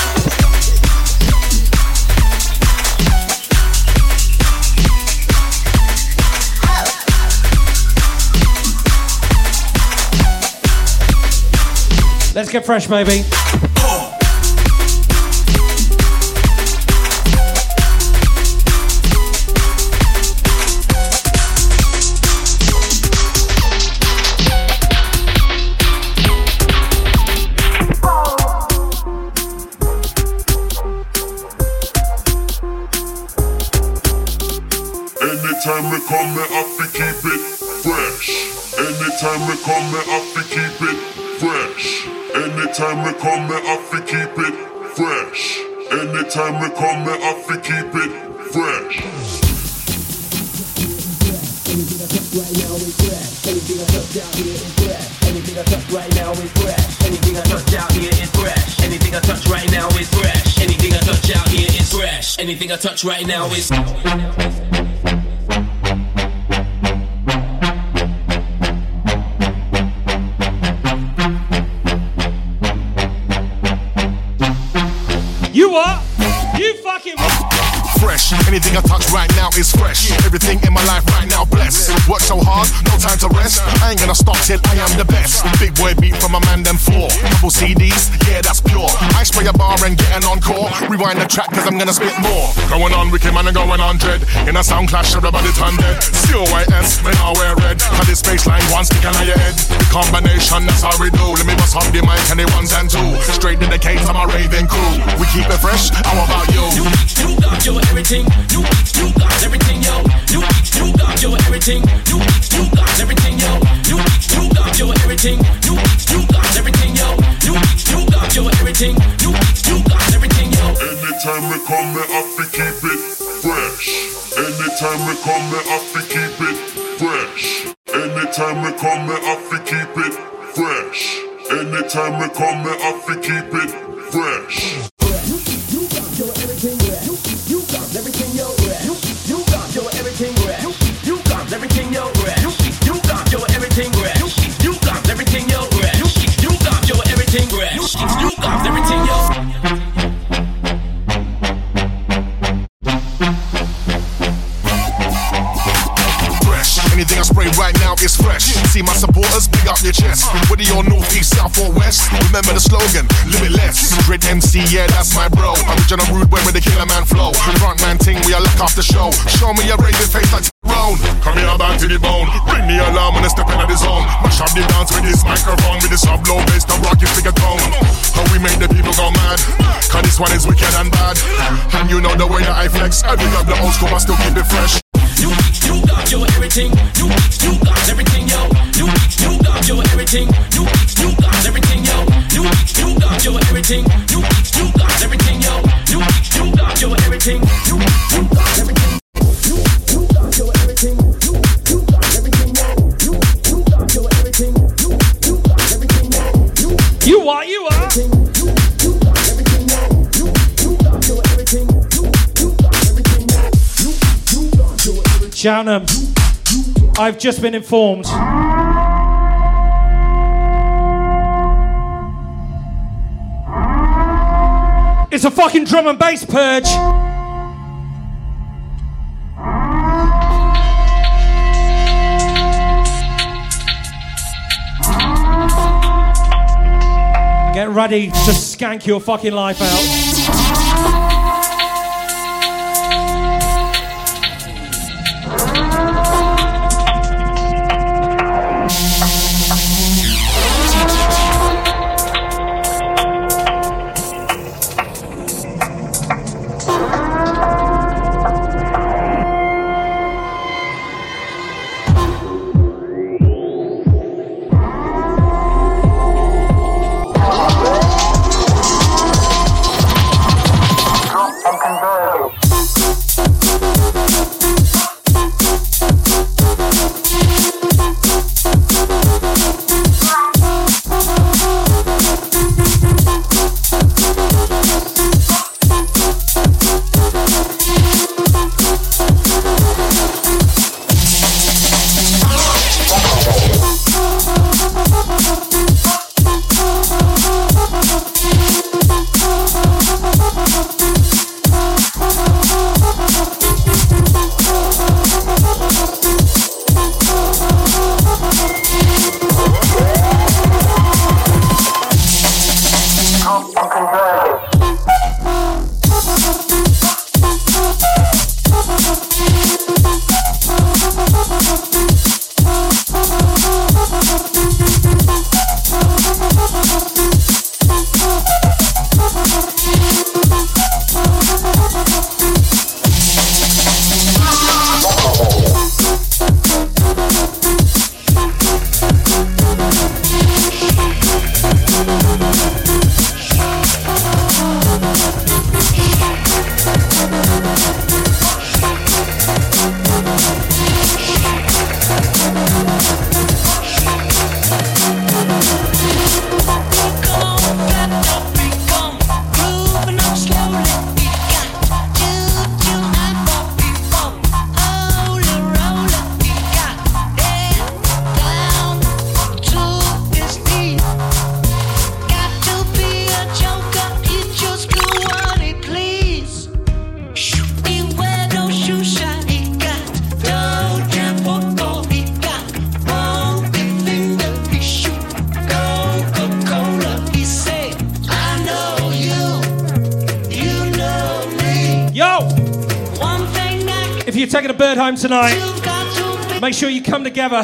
Let's get fresh, baby. Touch right now is. Rewind the track cause I'm gonna spit more. Going on wicked man and going on dread. In a sound clash, everybody turn dead. C-O-Y-S, when I wear red. Cause this bassline one stick on your head. The combination, that's how we do. Let me bust up the mic and the ones and two. Straight to the case, I'm a raving crew. We keep it fresh, how about you? You got your everything. You got everything, yo. You got your everything. You got everything, yo. You got your everything. You got everything, yo. You got your everything. You got everything, yo. Anytime we come, me have to keep it fresh. Anytime we come, me have to keep it fresh. Anytime we come, me have to keep it fresh. Anytime we come, me have to keep it off the show. Show me a raving face like Tyrone. Come here, back to the bone. Bring the alarm when I step into the zone. Mash up the dance with this microphone, with this sub low bass, the is figure tone. How we make the people go mad. Cause this one is wicked and bad. And you know the way that I flex. I big up the old school, but still keep it fresh. You you got your everything. You you got everything, yo. You you got your everything. Cheltenham, I've just been informed. It's a fucking drum and bass purge. Get ready to skank your fucking life out. Home tonight, make sure you come together.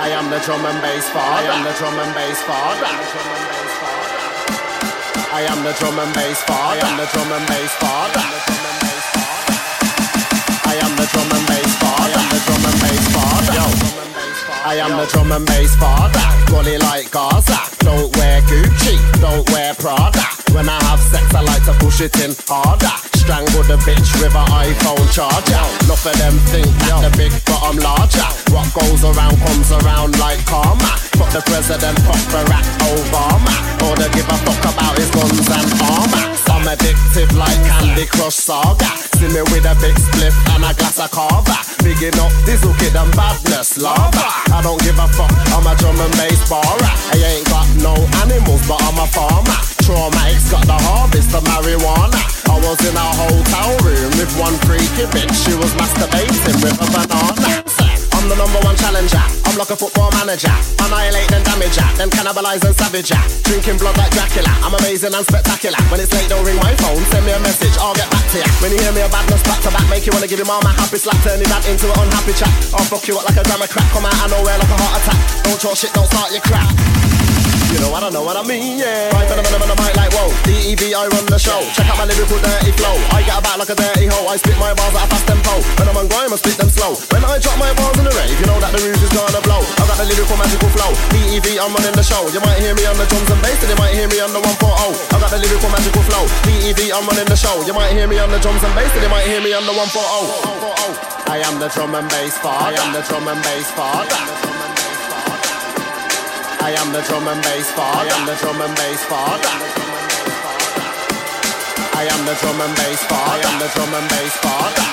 I am the drum and bass father. I am the drum and bass father. I am the drum and bass father. I am the drum and bass father. I am the drum and bass father. I am the drum and bass father. I am the drum and bass father. Rolly like Gaza. Don't wear Gucci. Don't wear Prada. When I have sex, I like to push it in harder. Strangle the bitch with an iPhone charger. Enough of them think that the big but I'm larger. What goes around comes around like karma. Fuck the president, fuck Barack Obama. All they give a fuck about is guns and armor. I'm addictive like Candy Crush Saga. See me with a big spliff and a glass of carver. Bigging up Dizzle Kid and badness lava. I don't give a fuck, I'm a drum and bass barer. I ain't got no animals, but I'm a farmer. Traumatic's got the harvest of marijuana. I was in a hotel room with one freaky bitch. She was masturbating with a banana. I'm the number one challenger. I'm like a football manager. Annihilate and damage ya, then cannibalize and savage ya. Drinking blood like Dracula. I'm amazing and spectacular. When it's late, don't ring my phone. Send me a message, I'll get back to ya. When you hear me a badness back to back, make you wanna give your mom a happy slap, Turning that into an unhappy chat. I'll fuck you up like a gram of crack. Come out of nowhere like a heart attack. Don't talk shit, don't start your crap. You know I don't know what I mean, yeah. Right middle of the mic like whoa. DEV, I run the show. Check out my lyrical dirty flow. I get about like a dirty hoe. I spit my bars at a fast tempo. When I'm on grime, I spit them slow. When I drop my bars in the rave, you know that the roof is gonna blow. I got the lyrical magical flow. DEV, I'm running the show. You might hear me on the drums and bass, and you might hear me on the 140. I got the lyrical magical flow. DEV, I'm running the show. You might hear me on the drums and bass, and you might hear me on the 140. I am the drum and bass father. I am the drum and bass father. I am the drum and bass father. I am the drum and bass father. I am the drum and bass father. I am the drum and bass father.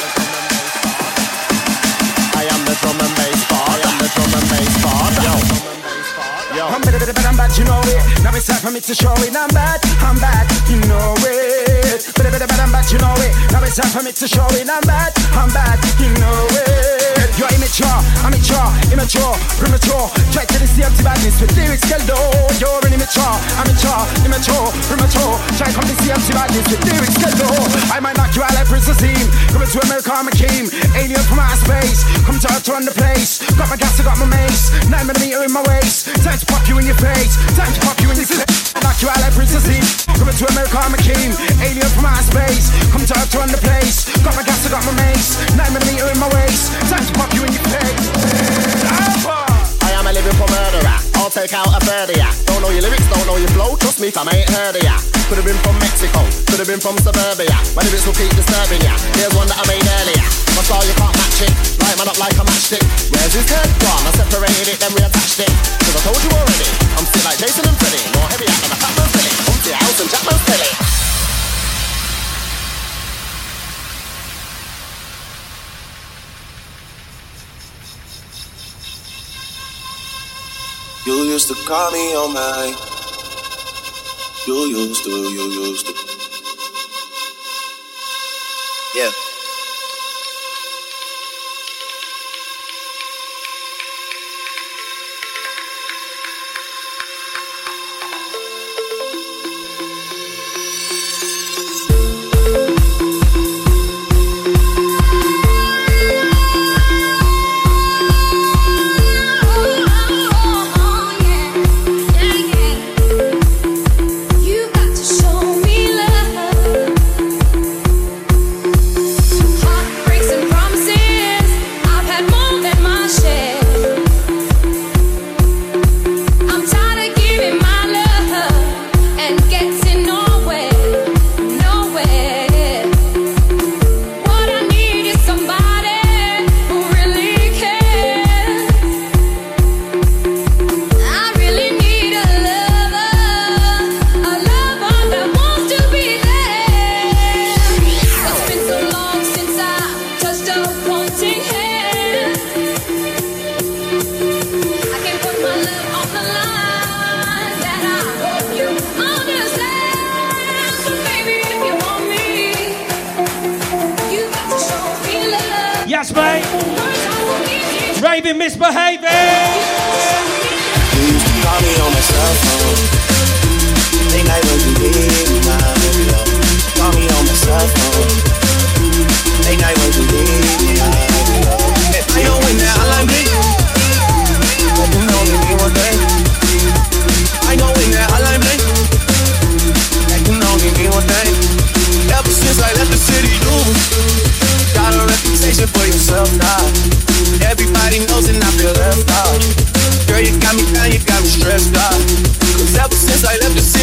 I am the drum and bass father. I am the drum and bass father. Yo. I'm better, better, better, I'm bad, you know it. Now it's time for me to show it. I'm bad, I'm bad, you know it. Better, better, better, I'm bad, you know it. Now it's time for me to show it. I'm bad, I'm bad, you know it. You're immature, I'm immature, premature. Try to deceive empty badness with lyrics, girl, though. You're an immature, I'm immature, premature. Try come deceive empty badness with lyrics, girl, though. I might knock you out like Prince Azim. Coming to America, I'm a king. Alien from outer space. Come to Earth to run the place. Got my gas, I got my mace. Nine millimeter in my waist. Time to pop you in your face. Time to pop you in your face. Knock you out like Prince Azim. Coming to America, I'm a king. Alien from outer space. Come to Earth to run the place. Got my gas, I got my mace. Nine millimeter in my waist. Time to pop I am a lyrical murderer. I'll take out a third of ya. Don't know your lyrics, don't know your flow. Trust me, fam, I ain't heard of ya. Could have been from Mexico, could have been from suburbia. My lyrics will keep disturbing ya. Here's one that I made earlier. My style you can't match it. Light up like a matchstick. Where's his head gone? I separated it, then we attached it. Cause I told you already. I'm still like Jason and Freddy. More heavy than a fat man's belly. Come to your house. You used to call me on my. You used to, you used to. Yeah. myself now. Everybody knows and I feel left out. Girl, you got me down, you got me stressed out. Cause ever since I left the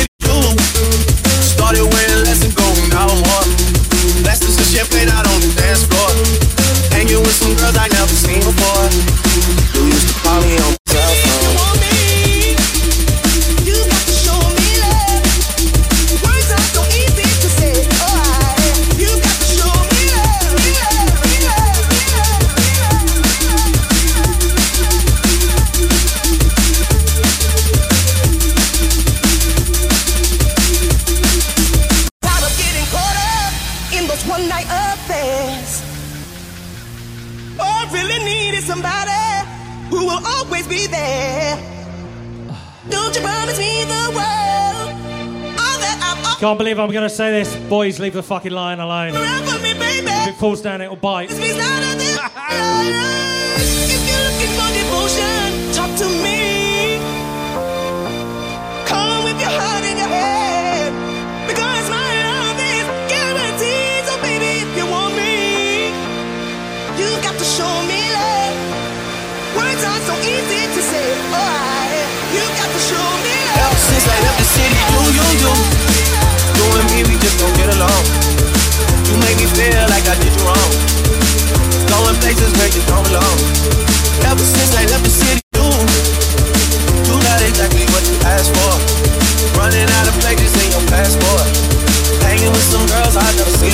Can't believe I'm gonna say this. Boys, leave the fucking lion alone. Me, if it falls down, it'll bite. and me, we just don't get along. You make me feel like I did you wrong. Going places where you don't belong. Ever since I left the city, you do not exactly what you asked for. Running out of places in your passport. Hanging with some girls I've never seen.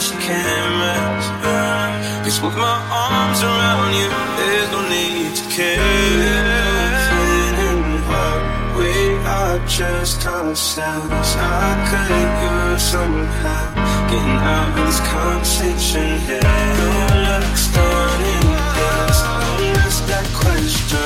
she cameras. Cause with my arms around you, there's no need to care. We are just ourselves. I could use somehow getting out of this conversation. Yeah, no luck starting this. Don't ask that question.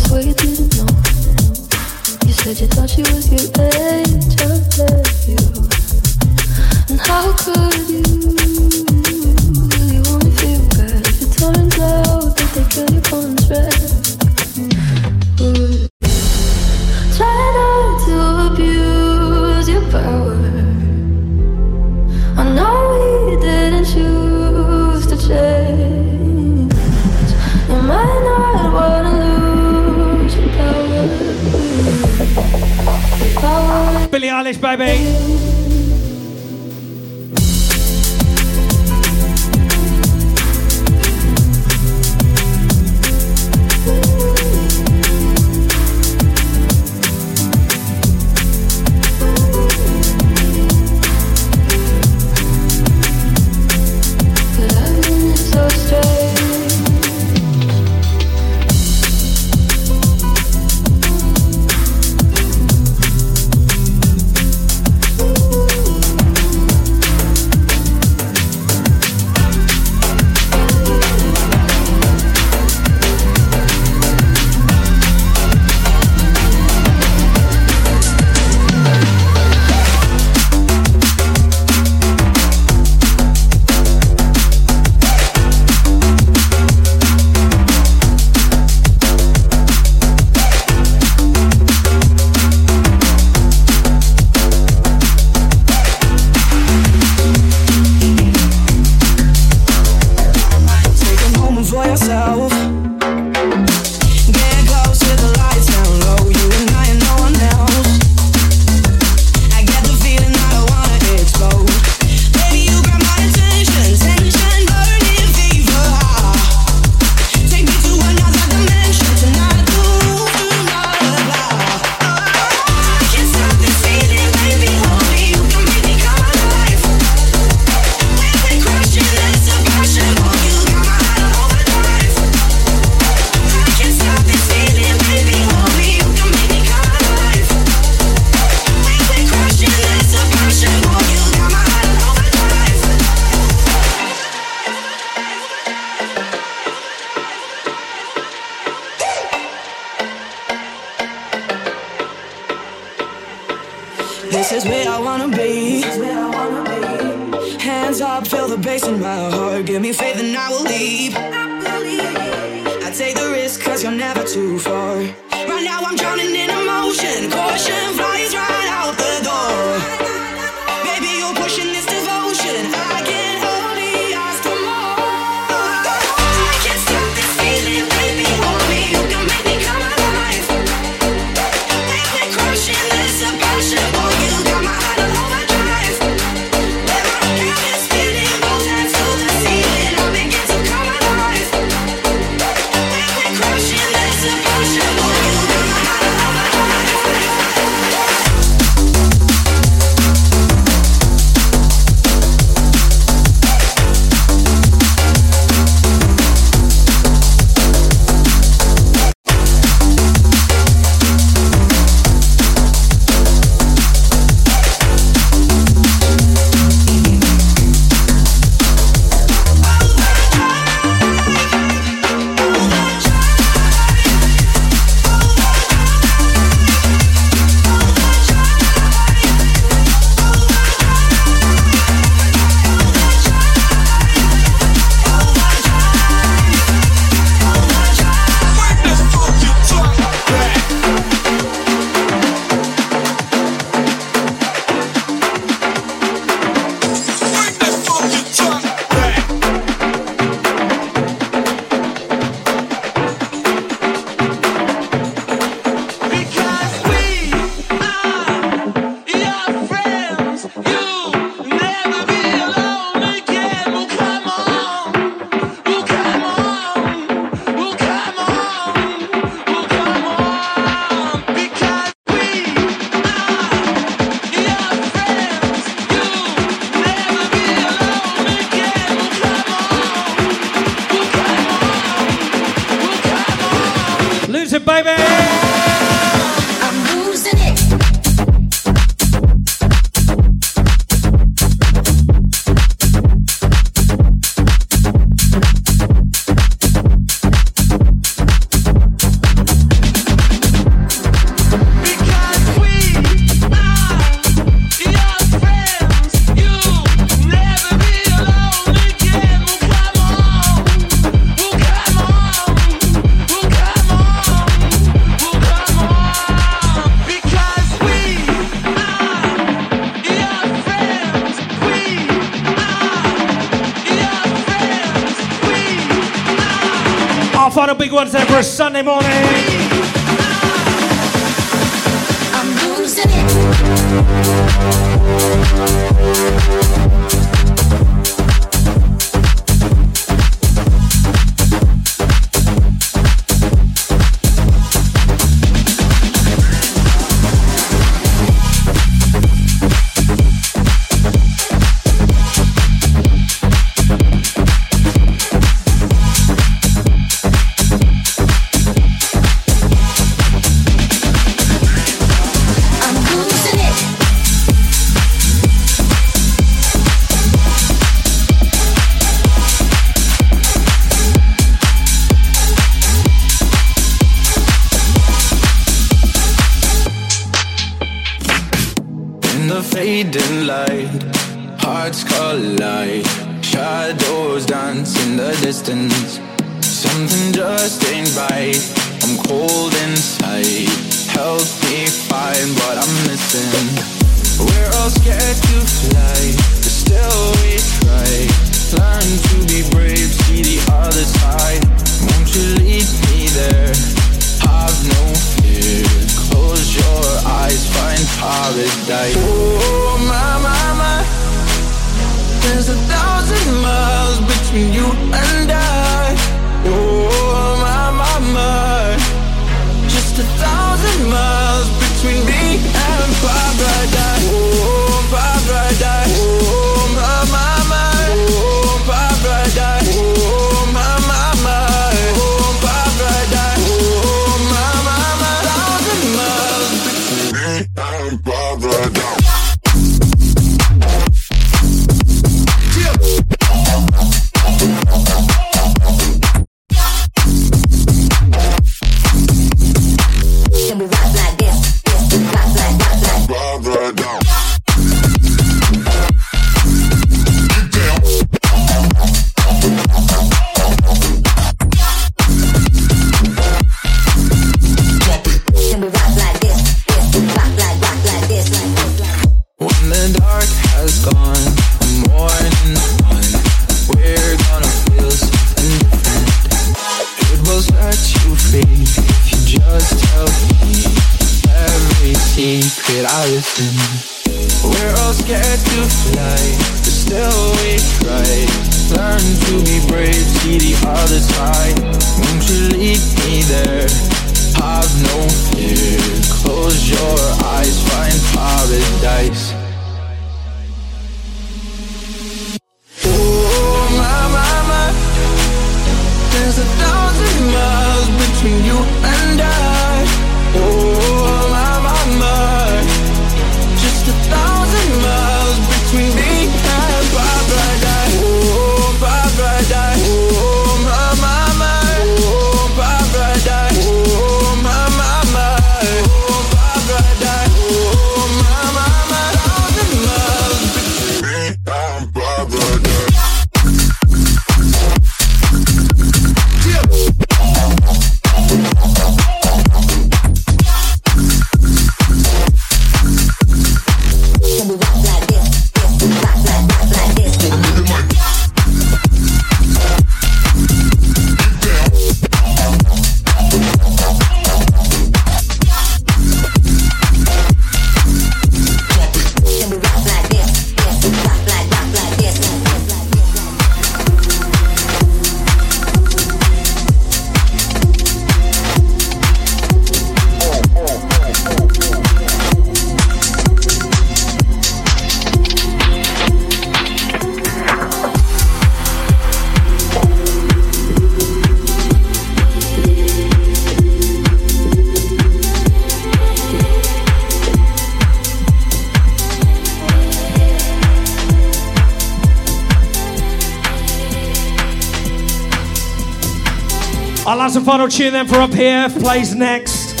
final tune then for up here plays next.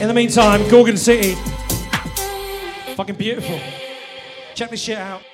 In the meantime, Gorgon City. Fucking beautiful. Check this shit out.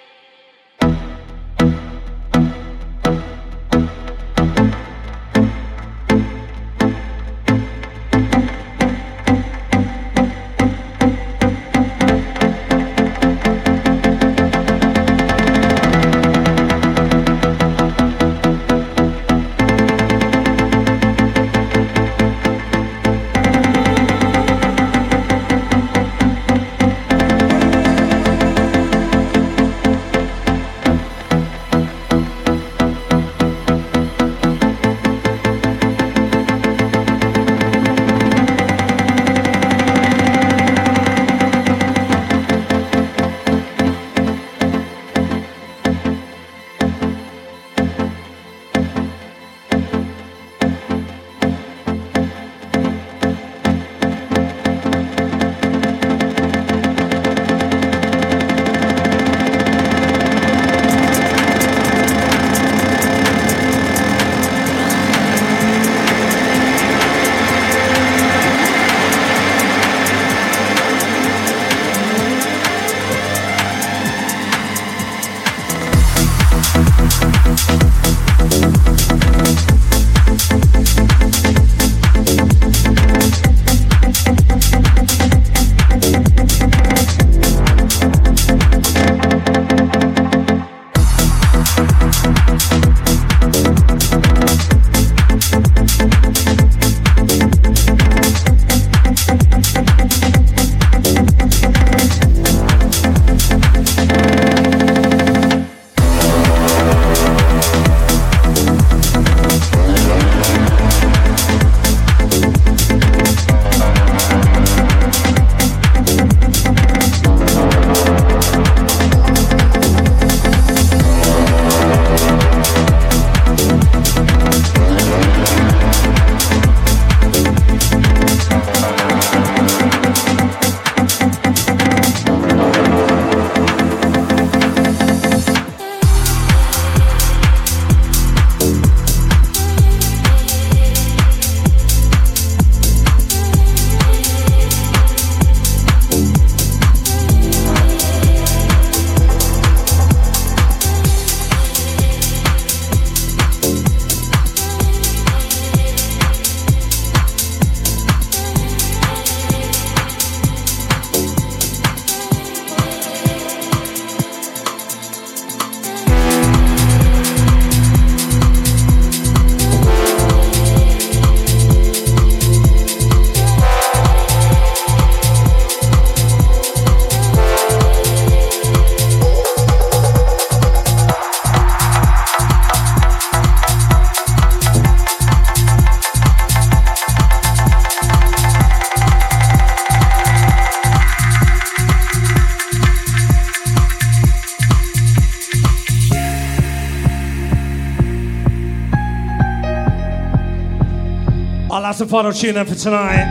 final tune then for tonight.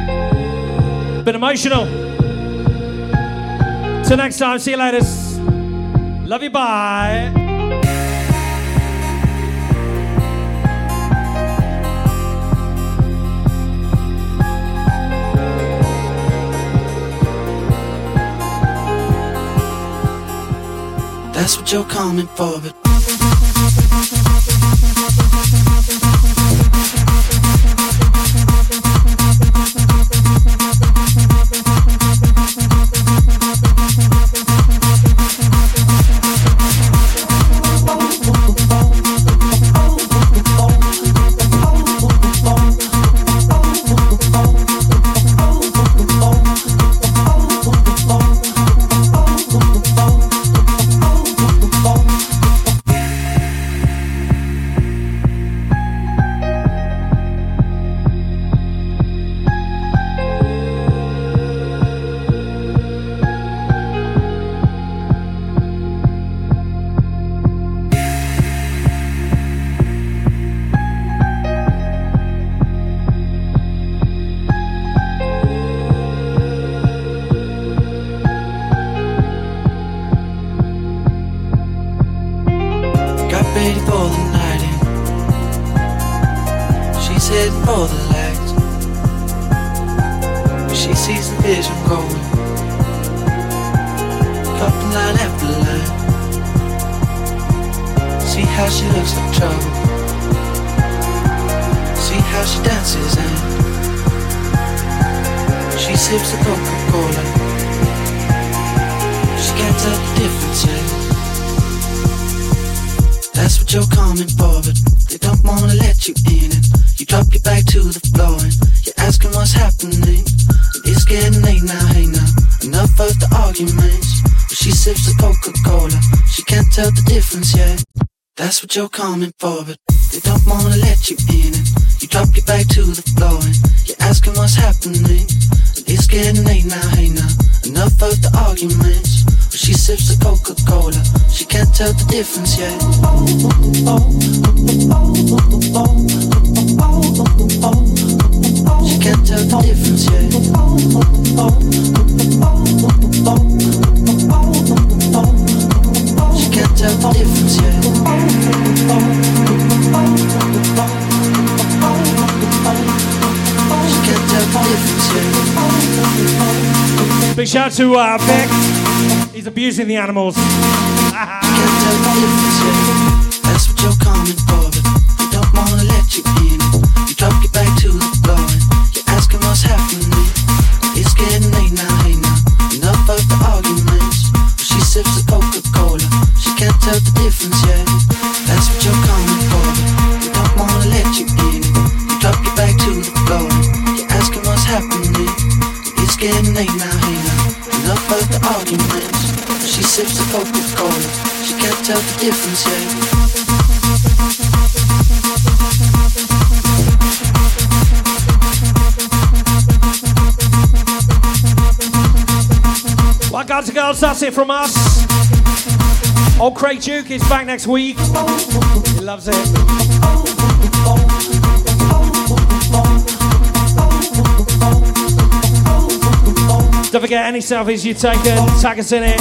Been emotional. Till next time, see you later. Love you, bye. That's what you're coming for, but the animals. Well, guys and girls, that's it from us. Old Craig Duke is back next week. He loves it. Don't forget any selfies you've taken. tag us in it.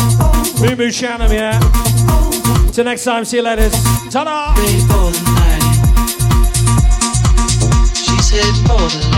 Moo Moo Shannon, yeah. Till next time, see you ladies. Ta-da! She said,